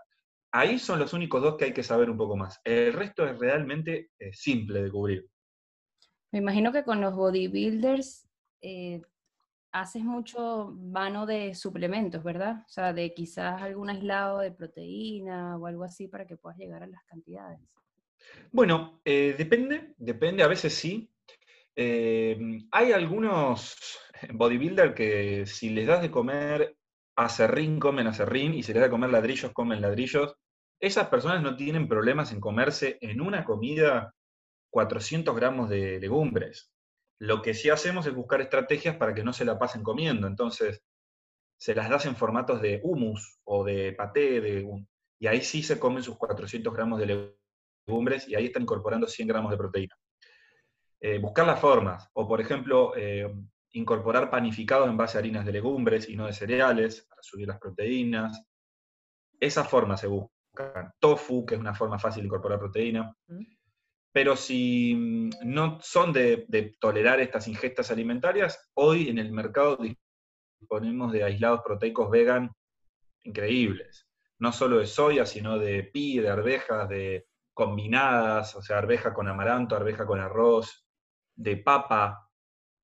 Ahí son los únicos dos que hay que saber un poco más. El resto es realmente eh, simple de cubrir. Me imagino que con los bodybuilders eh, haces mucho vano de suplementos, ¿verdad? O sea, de quizás algún aislado de proteína o algo así para que puedas llegar a las cantidades. Bueno, eh, depende, depende, a veces sí. Em, hay algunos bodybuilders que si les das de comer acerrín, comen acerrín, y si les das de comer ladrillos, comen ladrillos. Esas personas no tienen problemas en comerse en una comida 400 gramos de legumbres. Lo que sí hacemos es buscar estrategias para que no se la pasen comiendo. Entonces, se las das en formatos de humus o de paté, de, y ahí sí se comen sus 400 gramos de legumbres y ahí están incorporando 100 gramos de proteína. Eh, buscar las formas, o por ejemplo, eh, incorporar panificados en base a harinas de legumbres y no de cereales para subir las proteínas. Esas formas se buscan. Tofu, que es una forma fácil de incorporar proteína. Pero si mm, no son de, tolerar estas ingestas alimentarias, hoy en el mercado disponemos de aislados proteicos vegan increíbles. No solo de soya, sino de pi, de arvejas, de combinadas, o sea, arveja con amaranto, arveja con arroz, de papa.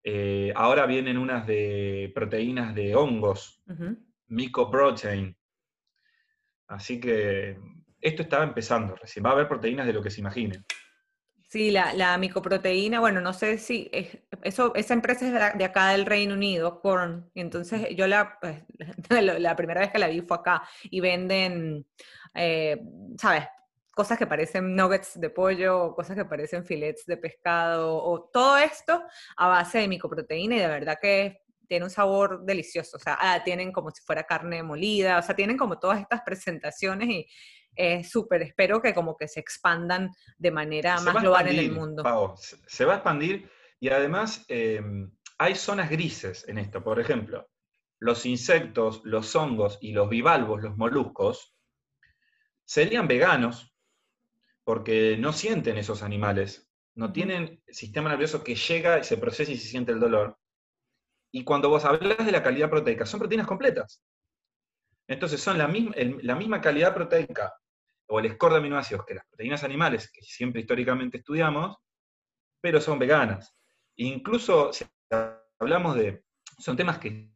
Eh, ahora vienen unas de proteínas de hongos, uh mycoprotein, Así que esto estaba empezando, recién va a haber proteínas de lo que se imaginen. Sí, la, micoproteína, bueno, no sé si eso, esa empresa es de acá del Reino Unido, Corn, entonces yo la, pues, <laughs> la primera vez que la vi fue acá y venden, eh, ¿sabes? Cosas que parecen nuggets de pollo, cosas que parecen filets de pescado, o todo esto a base de micoproteína y de verdad que tiene un sabor delicioso, o sea, ah, tienen como si fuera carne molida, o sea, tienen como todas estas presentaciones y es súper, espero que como que se expandan de manera más global en el mundo. se va a expandir y además em, hay zonas grises en esto, por ejemplo, los insectos, los hongos y los bivalvos, los moluscos, serían veganos porque no sienten esos animales, no tienen sistema nervioso que llega y se procesa y se siente el dolor. Y cuando vos hablas de la calidad proteica, son proteínas completas. Entonces son la misma, la misma calidad proteica o el score de aminoácidos que las proteínas animales, que siempre históricamente estudiamos, pero son veganas. Incluso si hablamos de, son temas que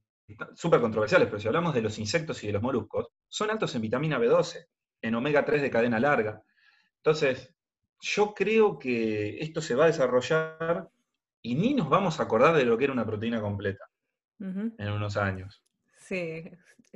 súper controversiales, pero si hablamos de los insectos y de los moluscos, son altos en vitamina B12, en omega 3 de cadena larga. Entonces, yo creo que esto se va a desarrollar y ni nos vamos a acordar de lo que era una proteína completa en unos años. Sí,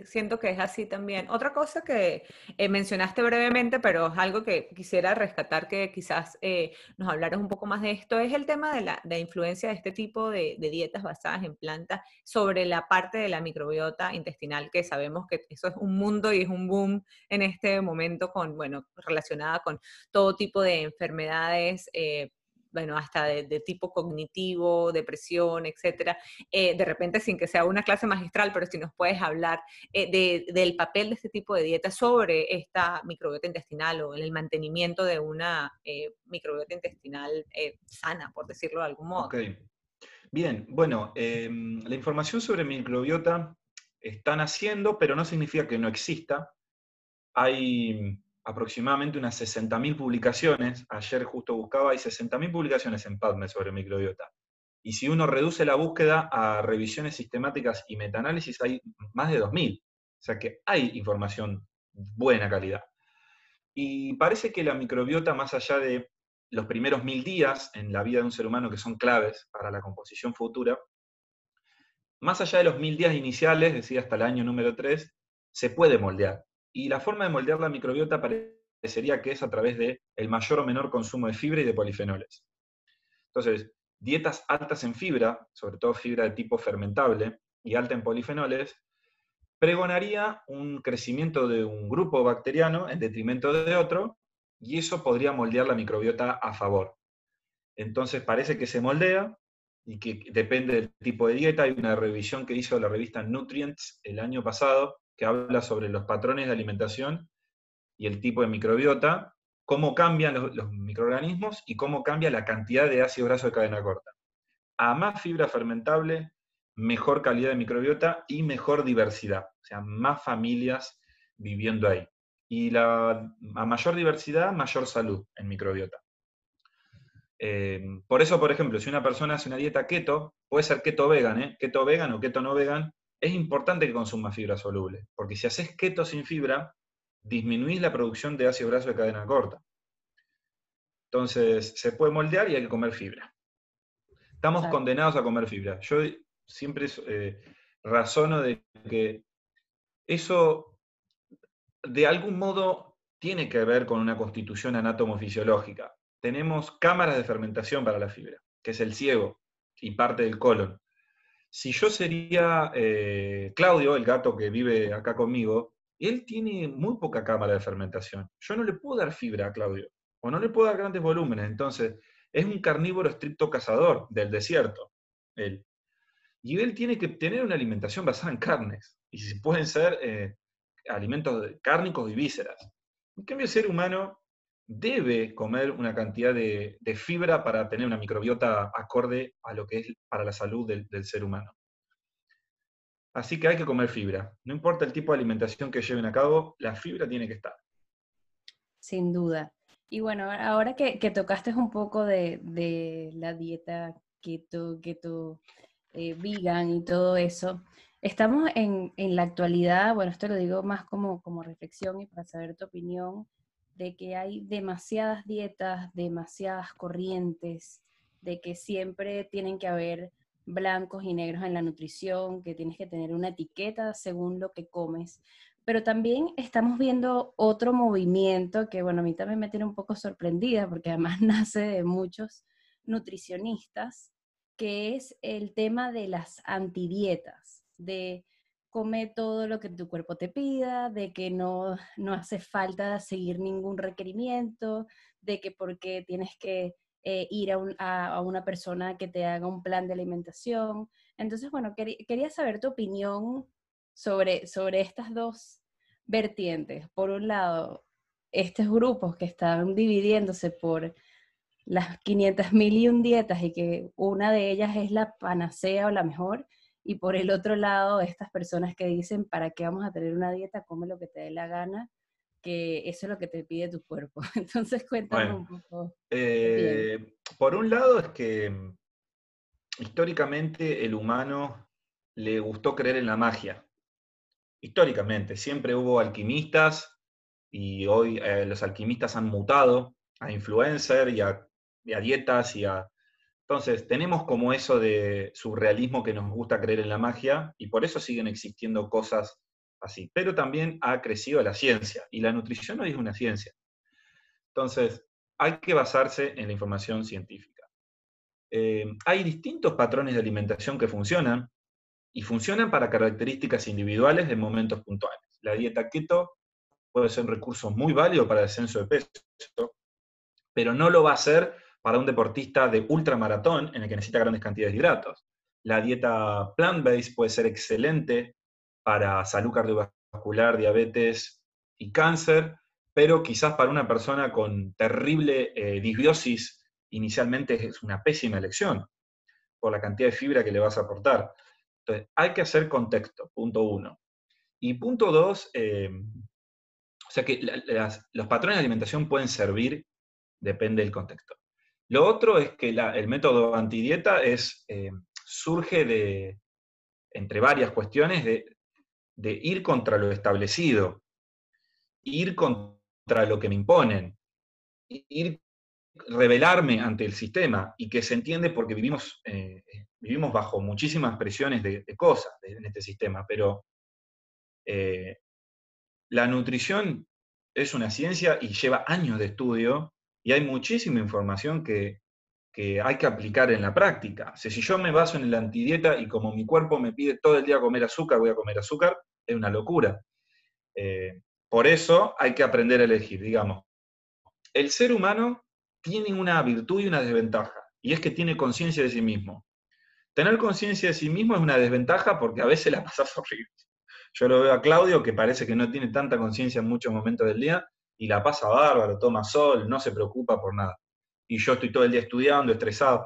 siento que es así también. Otra cosa que eh, mencionaste brevemente, pero es algo que quisiera rescatar que quizás eh, nos hablaras un poco más de esto, es el tema de la influencia de este tipo de, dietas basadas en plantas sobre la parte de la microbiota intestinal, que sabemos que eso es un mundo y es un boom en este momento con, bueno, relacionada con todo tipo de enfermedades. Eh, bueno, hasta de, tipo cognitivo, depresión, etcétera, eh, de repente sin que sea una clase magistral, pero si nos puedes hablar eh, del papel de este tipo de dieta sobre esta microbiota intestinal o en el mantenimiento de una eh, microbiota intestinal sana, por decirlo de algún modo. Ok. Bien, bueno, em, la información sobre microbiota están haciendo, pero no significa que no exista. Hay aproximadamente unas 60.000 publicaciones, ayer justo buscaba, hay 60.000 publicaciones en PubMed sobre microbiota. Y si uno reduce la búsqueda a revisiones sistemáticas y metaanálisis, hay más de 2.000. O sea que hay información buena calidad. Y parece que la microbiota, más allá de los primeros mil días en la vida de un ser humano que son claves para la composición futura, más allá de los mil días iniciales, es decir, hasta el año número 3, se puede moldear. Y la forma de moldear la microbiota parecería que es a través de el mayor o menor consumo de fibra y de polifenoles. Entonces, dietas altas en fibra, sobre todo fibra de tipo fermentable y alta en polifenoles, pregonaría un crecimiento de un grupo bacteriano en detrimento de otro, y eso podría moldear la microbiota a favor. Entonces parece que se moldea y que depende del tipo de dieta. Hay una revisión que hizo la revista Nutrients el año pasado, que habla sobre los patrones de alimentación y el tipo de microbiota, cómo cambian los, microorganismos y cómo cambia la cantidad de ácido graso de cadena corta. A más fibra fermentable, mejor calidad de microbiota y mejor diversidad, o sea, más familias viviendo ahí. Y la, a mayor diversidad, mayor salud en microbiota. Eh, por eso, por ejemplo, si una persona hace una dieta keto, puede ser keto vegan, ¿eh? keto vegan o keto no vegan, es importante que consuma fibra soluble, porque si haces keto sin fibra, disminuís la producción de ácido graso de cadena corta. Entonces, se puede moldear y hay que comer fibra. Estamos condenados a comer fibra. Yo siempre eh, razono de que eso, de algún modo, tiene que ver con una constitución anatomofisiológica. Tenemos cámaras de fermentación para la fibra, que es el ciego y parte del colon. Si yo sería eh, Claudio, el gato que vive acá conmigo, él tiene muy poca cámara de fermentación. Yo no le puedo dar fibra a Claudio, o no le puedo dar grandes volúmenes. Entonces, es un carnívoro estricto cazador del desierto, él. Y él tiene que tener una alimentación basada en carnes, y si pueden ser eh, alimentos cárnicos y vísceras. En cambio, el ser humano debe comer una cantidad de, fibra para tener una microbiota acorde a lo que es para la salud del, ser humano. Así que hay que comer fibra. No importa el tipo de alimentación que lleven a cabo, la fibra tiene que estar. Sin duda. Y bueno, ahora que, tocaste un poco de, la dieta keto, keto, eh, vegan y todo eso. Estamos en, la actualidad, bueno, esto lo digo más como reflexión y para saber tu opinión, de que hay demasiadas dietas, demasiadas corrientes, de que siempre tienen que haber blancos y negros en la nutrición, que tienes que tener una etiqueta según lo que comes. Pero también estamos viendo otro movimiento que, bueno, a mí también me tiene un poco sorprendida porque además <laughs> nace de muchos nutricionistas, que es el tema de las antidietas, de comer todo lo que tu cuerpo te pida, de que no, no hace falta seguir ningún requerimiento, de que porque tienes que eh, ir a, una persona que te haga un plan de alimentación. Entonces, bueno, quería saber tu opinión sobre, sobre estas dos vertientes. Por un lado, estos grupos que están dividiéndose por las 500.000 y un dietas y que una de ellas es la panacea o la mejor, y por el otro lado, estas personas que dicen, ¿para qué vamos a tener una dieta? Come lo que te dé la gana que eso es lo que te pide tu cuerpo. <laughs> Entonces cuéntame un poco. Eh, por un lado es que mm, históricamente el humano le gustó creer en la magia. Históricamente, siempre hubo alquimistas y hoy eh, los alquimistas han mutado a influencer y a, y a dietas y a... Entonces, tenemos como eso de surrealismo que nos gusta creer en la magia y por eso siguen existiendo cosas así. Pero también ha crecido la ciencia y la nutrición hoy es una ciencia. Entonces, hay que basarse en la información científica. Eh, hay distintos patrones de alimentación que funcionan y funcionan para características individuales de momentos puntuales. La dieta keto puede ser un recurso muy válido para el descenso de peso, pero no lo va a ser para un deportista de ultramaratón en el que necesita grandes cantidades de hidratos. La dieta plant-based puede ser excelente para salud cardiovascular, diabetes y cáncer, pero quizás para una persona con terrible eh, disbiosis inicialmente es una pésima elección por la cantidad de fibra que le vas a aportar. Entonces, hay que hacer contexto, punto uno. Y punto dos, eh, o sea que los patrones de alimentación pueden servir, depende del contexto. Lo otro es que el método antidieta es, eh, surge de, entre varias cuestiones, de, ir contra lo establecido, ir contra lo que me imponen, ir rebelarme ante el sistema y que se entiende porque vivimos, eh, vivimos bajo muchísimas presiones de, cosas en este sistema, pero eh, la nutrición es una ciencia y lleva años de estudio y hay muchísima información que, que hay que aplicar en la práctica. O si yo me baso en la antidieta y como mi cuerpo me pide todo el día comer azúcar, voy a comer azúcar, es una locura. Eh, por eso hay que aprender a elegir, digamos. El ser humano tiene una virtud y una desventaja, y es que tiene conciencia de sí mismo. Tener conciencia de sí mismo es una desventaja porque a veces la <laughs> pasas horrible. Yo lo veo a Claudio, que parece que no tiene tanta conciencia en muchos momentos del día, y la pasa bárbaro, toma sol, no se preocupa por nada y yo estoy todo el día estudiando, estresado.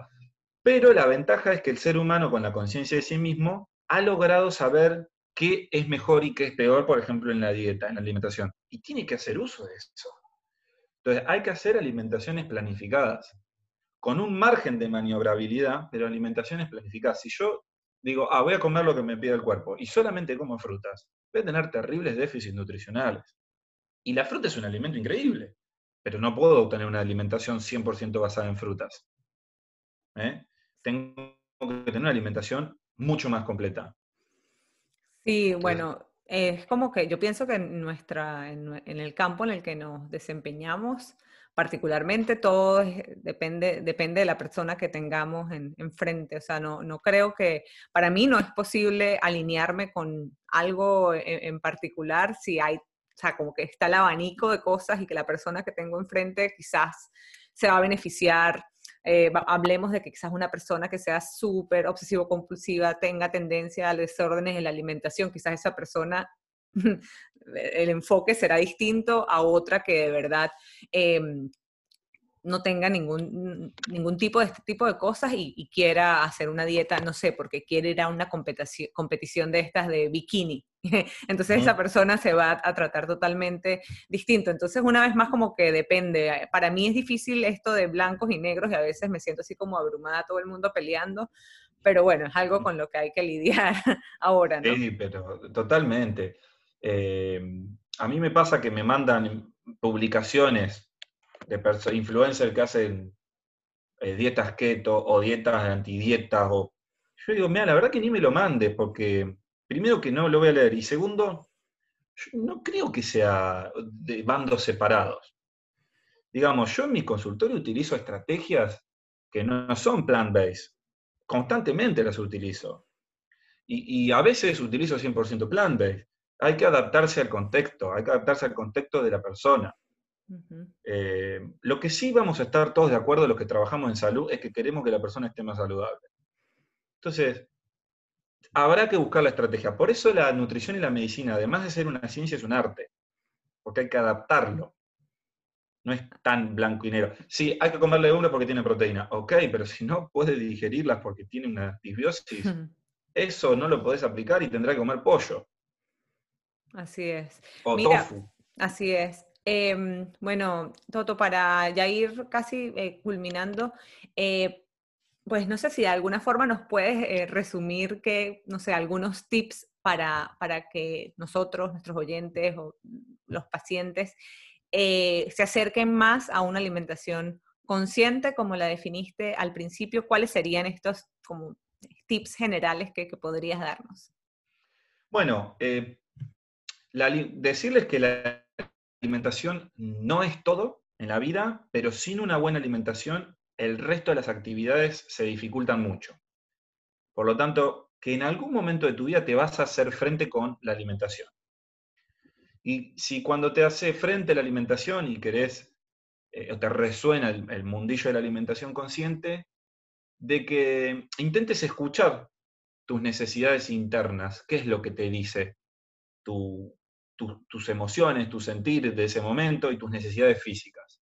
Pero la ventaja es que el ser humano con la conciencia de sí mismo ha logrado saber qué es mejor y qué es peor, por ejemplo, en la dieta, en la alimentación. Y tiene que hacer uso de eso. Entonces, hay que hacer alimentaciones planificadas, con un margen de maniobrabilidad, pero alimentaciones planificadas. Si yo digo, ah, voy a comer lo que me pide el cuerpo, y solamente como frutas, voy a tener terribles déficits nutricionales. Y la fruta es un alimento increíble pero no puedo tener una alimentación 100% basada en frutas. ¿eh? Tengo que tener una alimentación mucho más completa. Sí, bueno, es como que yo pienso que en, nuestra, en, el campo en el que nos desempeñamos, particularmente todo depende, depende de la persona que tengamos enfrente. o sea, no, no creo que, para mí no es posible alinearme con algo en particular si hay sea, como que está el abanico de cosas y que la persona que tengo enfrente quizás se va a beneficiar. Eh, hablemos de que quizás una persona que sea súper obsesivo-compulsiva tenga tendencia a desórdenes en la alimentación, quizás esa persona <laughs> el enfoque será distinto a otra que de verdad em, no tenga ningún, ningún tipo de este tipo de cosas y, quiera hacer una dieta, no sé, porque quiere ir a una competición, competición de estas de bikini. <laughs> Entonces esa persona se va a tratar totalmente distinto. Entonces una vez más como que depende. Para mí es difícil esto de blancos y negros y a veces me siento así como abrumada todo el mundo peleando, pero bueno, es algo con lo que hay que lidiar <laughs> ahora, ¿no? Sí, pero totalmente. Eh, a mí me pasa que me mandan publicaciones de influencers que hacen eh, dietas keto o dietas antidietas. O... Yo digo, mira, la verdad que ni me lo mande, porque primero que no lo voy a leer, y segundo, yo no creo que sea de bandos separados. Digamos, yo en mi consultorio utilizo estrategias que no son plant-based. Constantemente las utilizo. Y, a veces utilizo 100% plant-based. Hay que adaptarse al contexto, hay que adaptarse al contexto de la persona. Eh, lo que sí vamos a estar todos de acuerdo, los que trabajamos en salud, es que queremos que la persona esté más saludable. Entonces, habrá que buscar la estrategia. Por eso la nutrición y la medicina, además de ser una ciencia, es un arte, porque hay que adaptarlo. No es tan blanco y negro. Sí, hay que comerle uno porque tiene proteína. Ok, pero si no puede digerirlas porque tiene una disbiosis, <laughs> eso no lo podés aplicar y tendrá que comer pollo. Así es. O tofu. Así es. Em, bueno, Toto, para ya ir casi eh, culminando, eh, pues no sé si de alguna forma nos puedes eh, resumir que, no sé, algunos tips para, para, que nosotros, nuestros oyentes o los pacientes se acerquen más a una alimentación consciente, como la definiste al principio. ¿Cuáles serían estos como tips generales que, podrías darnos? Bueno, decirles que la alimentación no es todo en la vida, pero sin una buena alimentación el resto de las actividades se dificultan mucho. Por lo tanto, que en algún momento de tu vida te vas a hacer frente con la alimentación. Y si cuando te hace frente a la alimentación y querés, eh, o te resuena el, mundillo de la alimentación consciente, de que intentes escuchar tus necesidades internas, qué es lo que te dice tus emociones, tu sentir de ese momento y tus necesidades físicas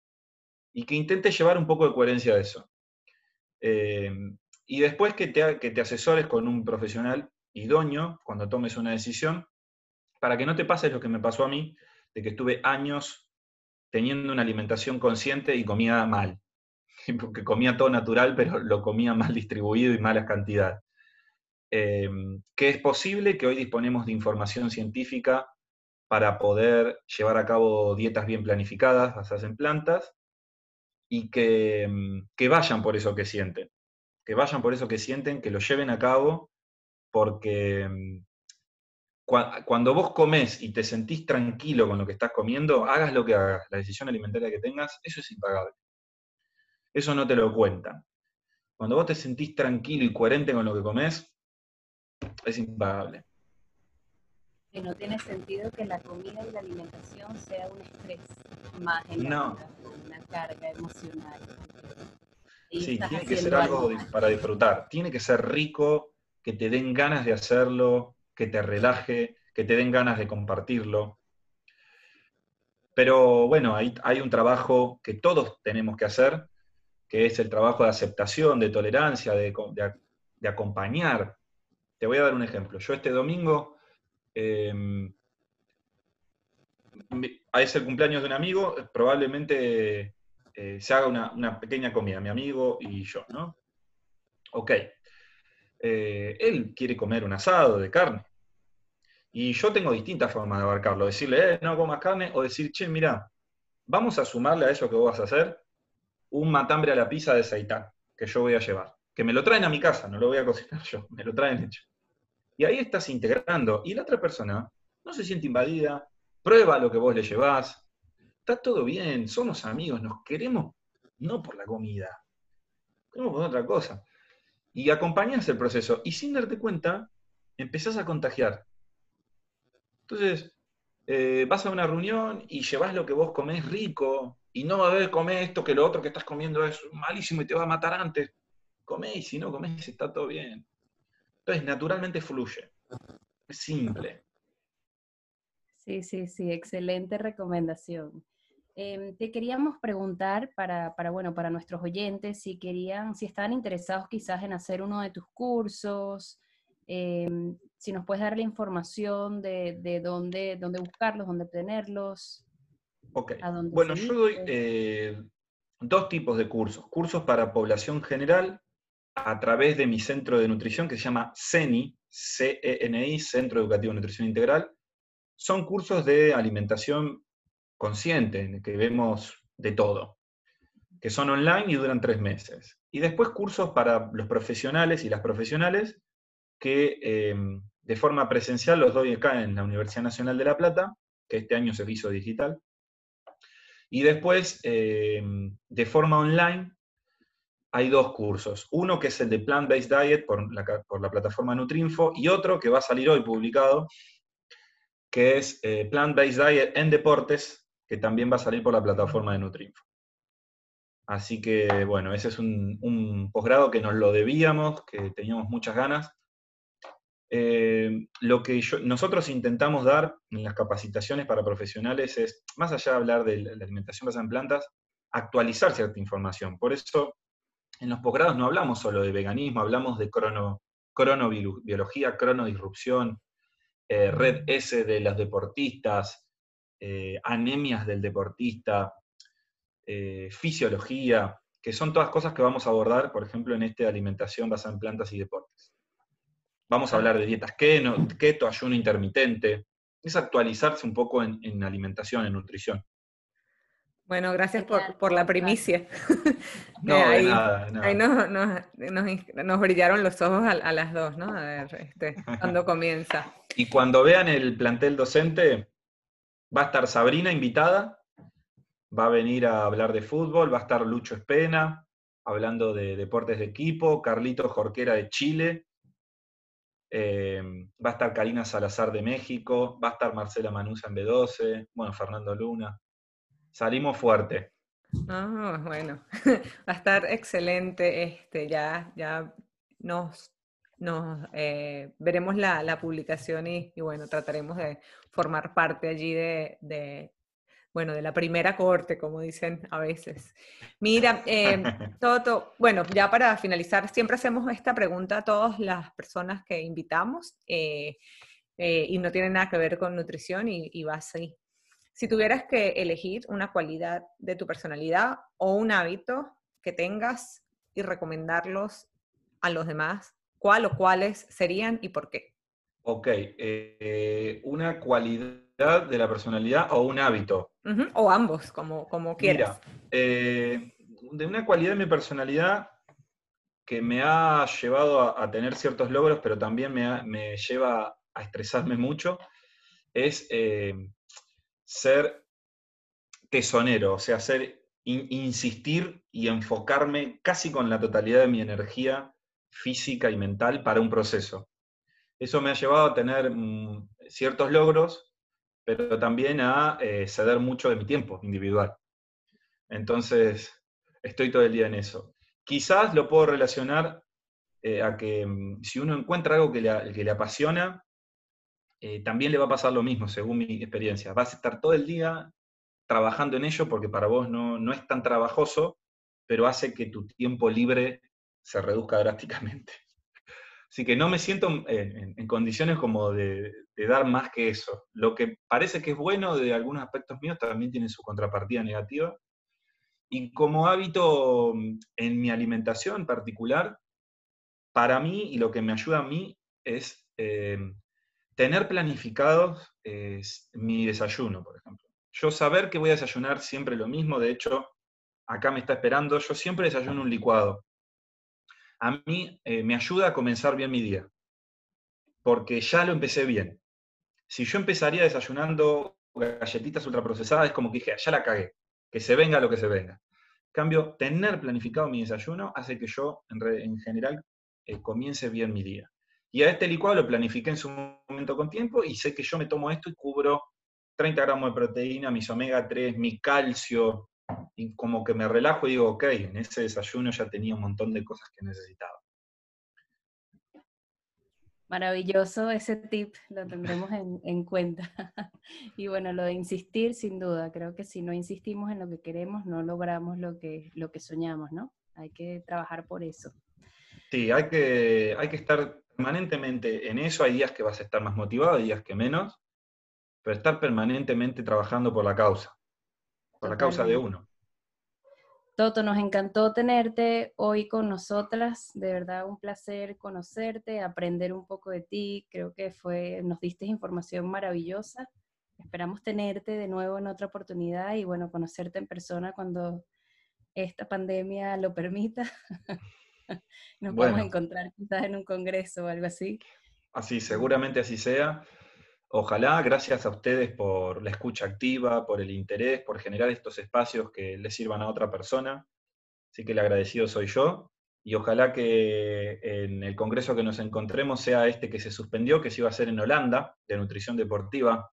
y que intentes llevar un poco de coherencia a eso. Eh, y después que te, que te asesores con un profesional idóneo cuando tomes una decisión, para que no te pase lo que me pasó a mí, de que estuve años teniendo una alimentación consciente y comía mal. <laughs> Porque comía todo natural, pero lo comía mal distribuido y malas cantidades. Eh, que es posible que hoy disponemos de información científica para poder llevar a cabo dietas bien planificadas basadas en plantas y mm, que, vayan por eso que sienten, que vayan por eso que sienten, que lo lleven a cabo, porque mm, cuando vos comés y te sentís tranquilo con lo que estás comiendo, hagas lo que hagas, la decisión alimentaria que tengas, eso es impagable. Eso no te lo cuentan. Cuando vos te sentís tranquilo y coherente con lo que comés, es impagable. Que no tiene sentido que la comida y la alimentación sea un estrés más en no carga emocional. sí, tiene que ser algo, para disfrutar. Tiene que ser rico, que te den ganas de hacerlo, que te relaje, que te den ganas de compartirlo. Pero bueno, hay, hay un trabajo que todos tenemos que hacer, que es el trabajo de aceptación, de tolerancia, de, acompañar. Te voy a dar un ejemplo. Yo este domingo eh, es el cumpleaños de un amigo, probablemente eh, se haga una, pequeña comida, mi amigo y yo, ¿no? Ok. Eh, él quiere comer un asado de carne. Y yo tengo distintas formas de abarcarlo. Decirle, eh, no comas carne, o decir, che, mira, vamos a sumarle a eso que vos vas a hacer un matambre a la pizza de seitán que yo voy a llevar. Que me lo traen a mi casa, no lo voy a <laughs> cocinar yo, me lo traen hecho. Y ahí estás integrando. Y la otra persona no se siente invadida, prueba lo que vos le llevás, está todo bien, somos amigos, nos queremos no por la comida, queremos por otra cosa. Y acompañas el proceso y sin darte cuenta, empezás a contagiar. Entonces, eh, vas a una reunión y llevas lo que vos comés rico y no a ver, comés esto que lo otro que estás comiendo es malísimo y te va a matar antes. Comés y si no comés está todo bien. Entonces, naturalmente fluye. Es simple. Sí, sí, sí, excelente recomendación. Em, te queríamos preguntar para, bueno, para nuestros oyentes si querían, si estaban interesados quizás en hacer uno de tus cursos, em, si nos puedes dar la información de, dónde, dónde buscarlos, dónde tenerlos. Ok. Bueno, yo doy eh, dos tipos de cursos. Cursos para población general a través de mi centro de nutrición que se llama CENI, C-E-N-I, Centro Educativo de Nutrición Integral. Son cursos de alimentación consciente, en que vemos de todo, que son online y duran tres meses. Y después cursos para los profesionales y las profesionales que eh, de forma presencial los doy acá en la Universidad Nacional de La Plata, que este año se hizo digital. Y después, eh, de forma online, hay dos cursos. Uno que es el de Plant-Based Diet por la, por la, plataforma Nutrinfo y otro que va a salir hoy publicado, que es eh, Plant-Based Diet en Deportes, que también va a salir por la plataforma de Nutrinfo. Así que, bueno, ese es un, posgrado que nos lo debíamos, que teníamos muchas ganas. Eh, lo que nosotros intentamos dar en las capacitaciones para profesionales es, más allá de hablar de la alimentación basada en plantas, actualizar cierta información. Por eso en los posgrados no hablamos solo de veganismo, hablamos de crono, cronobiología, cronodisrupción, eh, red S de los deportistas, eh, anemias del deportista, eh, fisiología, que son todas cosas que vamos a abordar, por ejemplo, en este alimentación basada en plantas y deportes. Vamos a hablar de dietas keto, ayuno intermitente, es actualizarse un poco en alimentación, en nutrición. Bueno, gracias por, la primicia. <laughs> No, ahí, nada, ahí nos, brillaron los ojos a, las dos, ¿no? A ver, este, cuando <laughs> comienza. Y cuando vean el plantel docente, va a estar Sabrina invitada, va a venir a hablar de fútbol, va a estar Lucho Espena, hablando de deportes de equipo, Carlito Jorquera de Chile, eh, va a estar Karina Salazar de México, va a estar Marcela Manuza en B12, bueno, Fernando Luna. Salimos fuerte. Ah, bueno, <laughs> va a estar excelente. Este, ya, ya nos, nos eh, veremos la, publicación y, bueno, trataremos de formar parte allí de, bueno, de la primera corte, como dicen a veces. Mira, eh, <laughs> Toto, bueno, ya para finalizar, siempre hacemos esta pregunta a todas las personas que invitamos eh, y no tiene nada que ver con nutrición y, y va así. Si tuvieras que elegir una cualidad de tu personalidad o un hábito que tengas y recomendarlos a los demás, ¿cuál o cuáles serían y por qué? Ok, eh, una cualidad de la personalidad o un hábito. O ambos, como, como quieras. Mira, eh, de una cualidad de mi personalidad que me ha llevado a, tener ciertos logros, pero también me, lleva a estresarme mucho, es eh, ser tesonero, o sea, ser, insistir y enfocarme casi con la totalidad de mi energía física y mental para un proceso. Eso me ha llevado a tener mm, ciertos logros, pero también a eh, ceder mucho de mi tiempo individual. Entonces, estoy todo el día en eso. Quizás lo puedo relacionar eh, a que mm, si uno encuentra algo que le apasiona, eh, también le va a pasar lo mismo, según mi experiencia. Vas a estar todo el día trabajando en ello porque para vos no, es tan trabajoso, pero hace que tu tiempo libre se reduzca <laughs> drásticamente. Así que no me siento en, condiciones como de, dar más que eso. Lo que parece que es bueno de algunos aspectos míos también tiene su contrapartida negativa. Y como hábito en mi alimentación en particular, para mí y lo que me ayuda a mí es eh, tener planificado mi desayuno, por ejemplo. Yo saber que voy a desayunar siempre lo mismo, de hecho, acá me está esperando, yo siempre desayuno un licuado. A mí eh, me ayuda a comenzar bien mi día, porque ya lo empecé bien. Si yo empezaría desayunando galletitas ultraprocesadas, es como que dije, ya la cagué, que se venga lo que se venga. En cambio, tener planificado mi desayuno hace que yo, en, general, eh, comience bien mi día. Y a este licuado lo planifiqué en su momento con tiempo y sé que yo me tomo esto y cubro 30 gramos de proteína, mis omega 3, mi calcio, y como que me relajo y digo, ok, en ese desayuno ya tenía un montón de cosas que necesitaba. Maravilloso ese tip, lo tendremos en, en, cuenta. <laughs> y bueno, lo de insistir, sin duda, creo que si no insistimos en lo que queremos, no logramos lo que, lo que soñamos, ¿no? Hay que trabajar por eso. Sí, hay que, hay que estar permanentemente en eso, hay días que vas a estar más motivado, hay días que menos, pero estar permanentemente trabajando por la causa, por la causa de uno. Toto, nos encantó tenerte hoy con nosotras. De verdad, un placer conocerte, aprender un poco de ti. Creo que fue, nos diste información maravillosa. Esperamos tenerte de nuevo en otra oportunidad y bueno, conocerte en persona cuando esta pandemia lo permita. <laughs> <laughs> Nos a encontrar quizás en un congreso o algo así. Así, seguramente así sea. Ojalá, gracias a ustedes por la escucha activa, por el interés, por generar estos espacios que les sirvan a otra persona. Así que el agradecido soy yo. Y ojalá que en el congreso que nos encontremos sea este que se suspendió, que se iba a hacer en Holanda, de nutrición deportiva.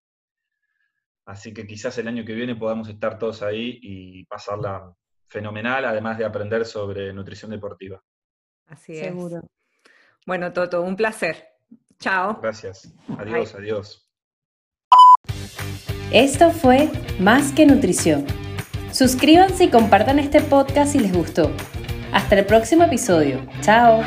Así que quizás el año que viene podamos estar todos ahí y pasarla fenomenal, además de aprender sobre nutrición deportiva. Así es. Seguro. Bueno, Toto, un placer. Chao. Gracias. Adiós, adiós. Esto fue Más que Nutrición. Suscríbanse y compartan este podcast si les gustó. Hasta el próximo episodio. Chao.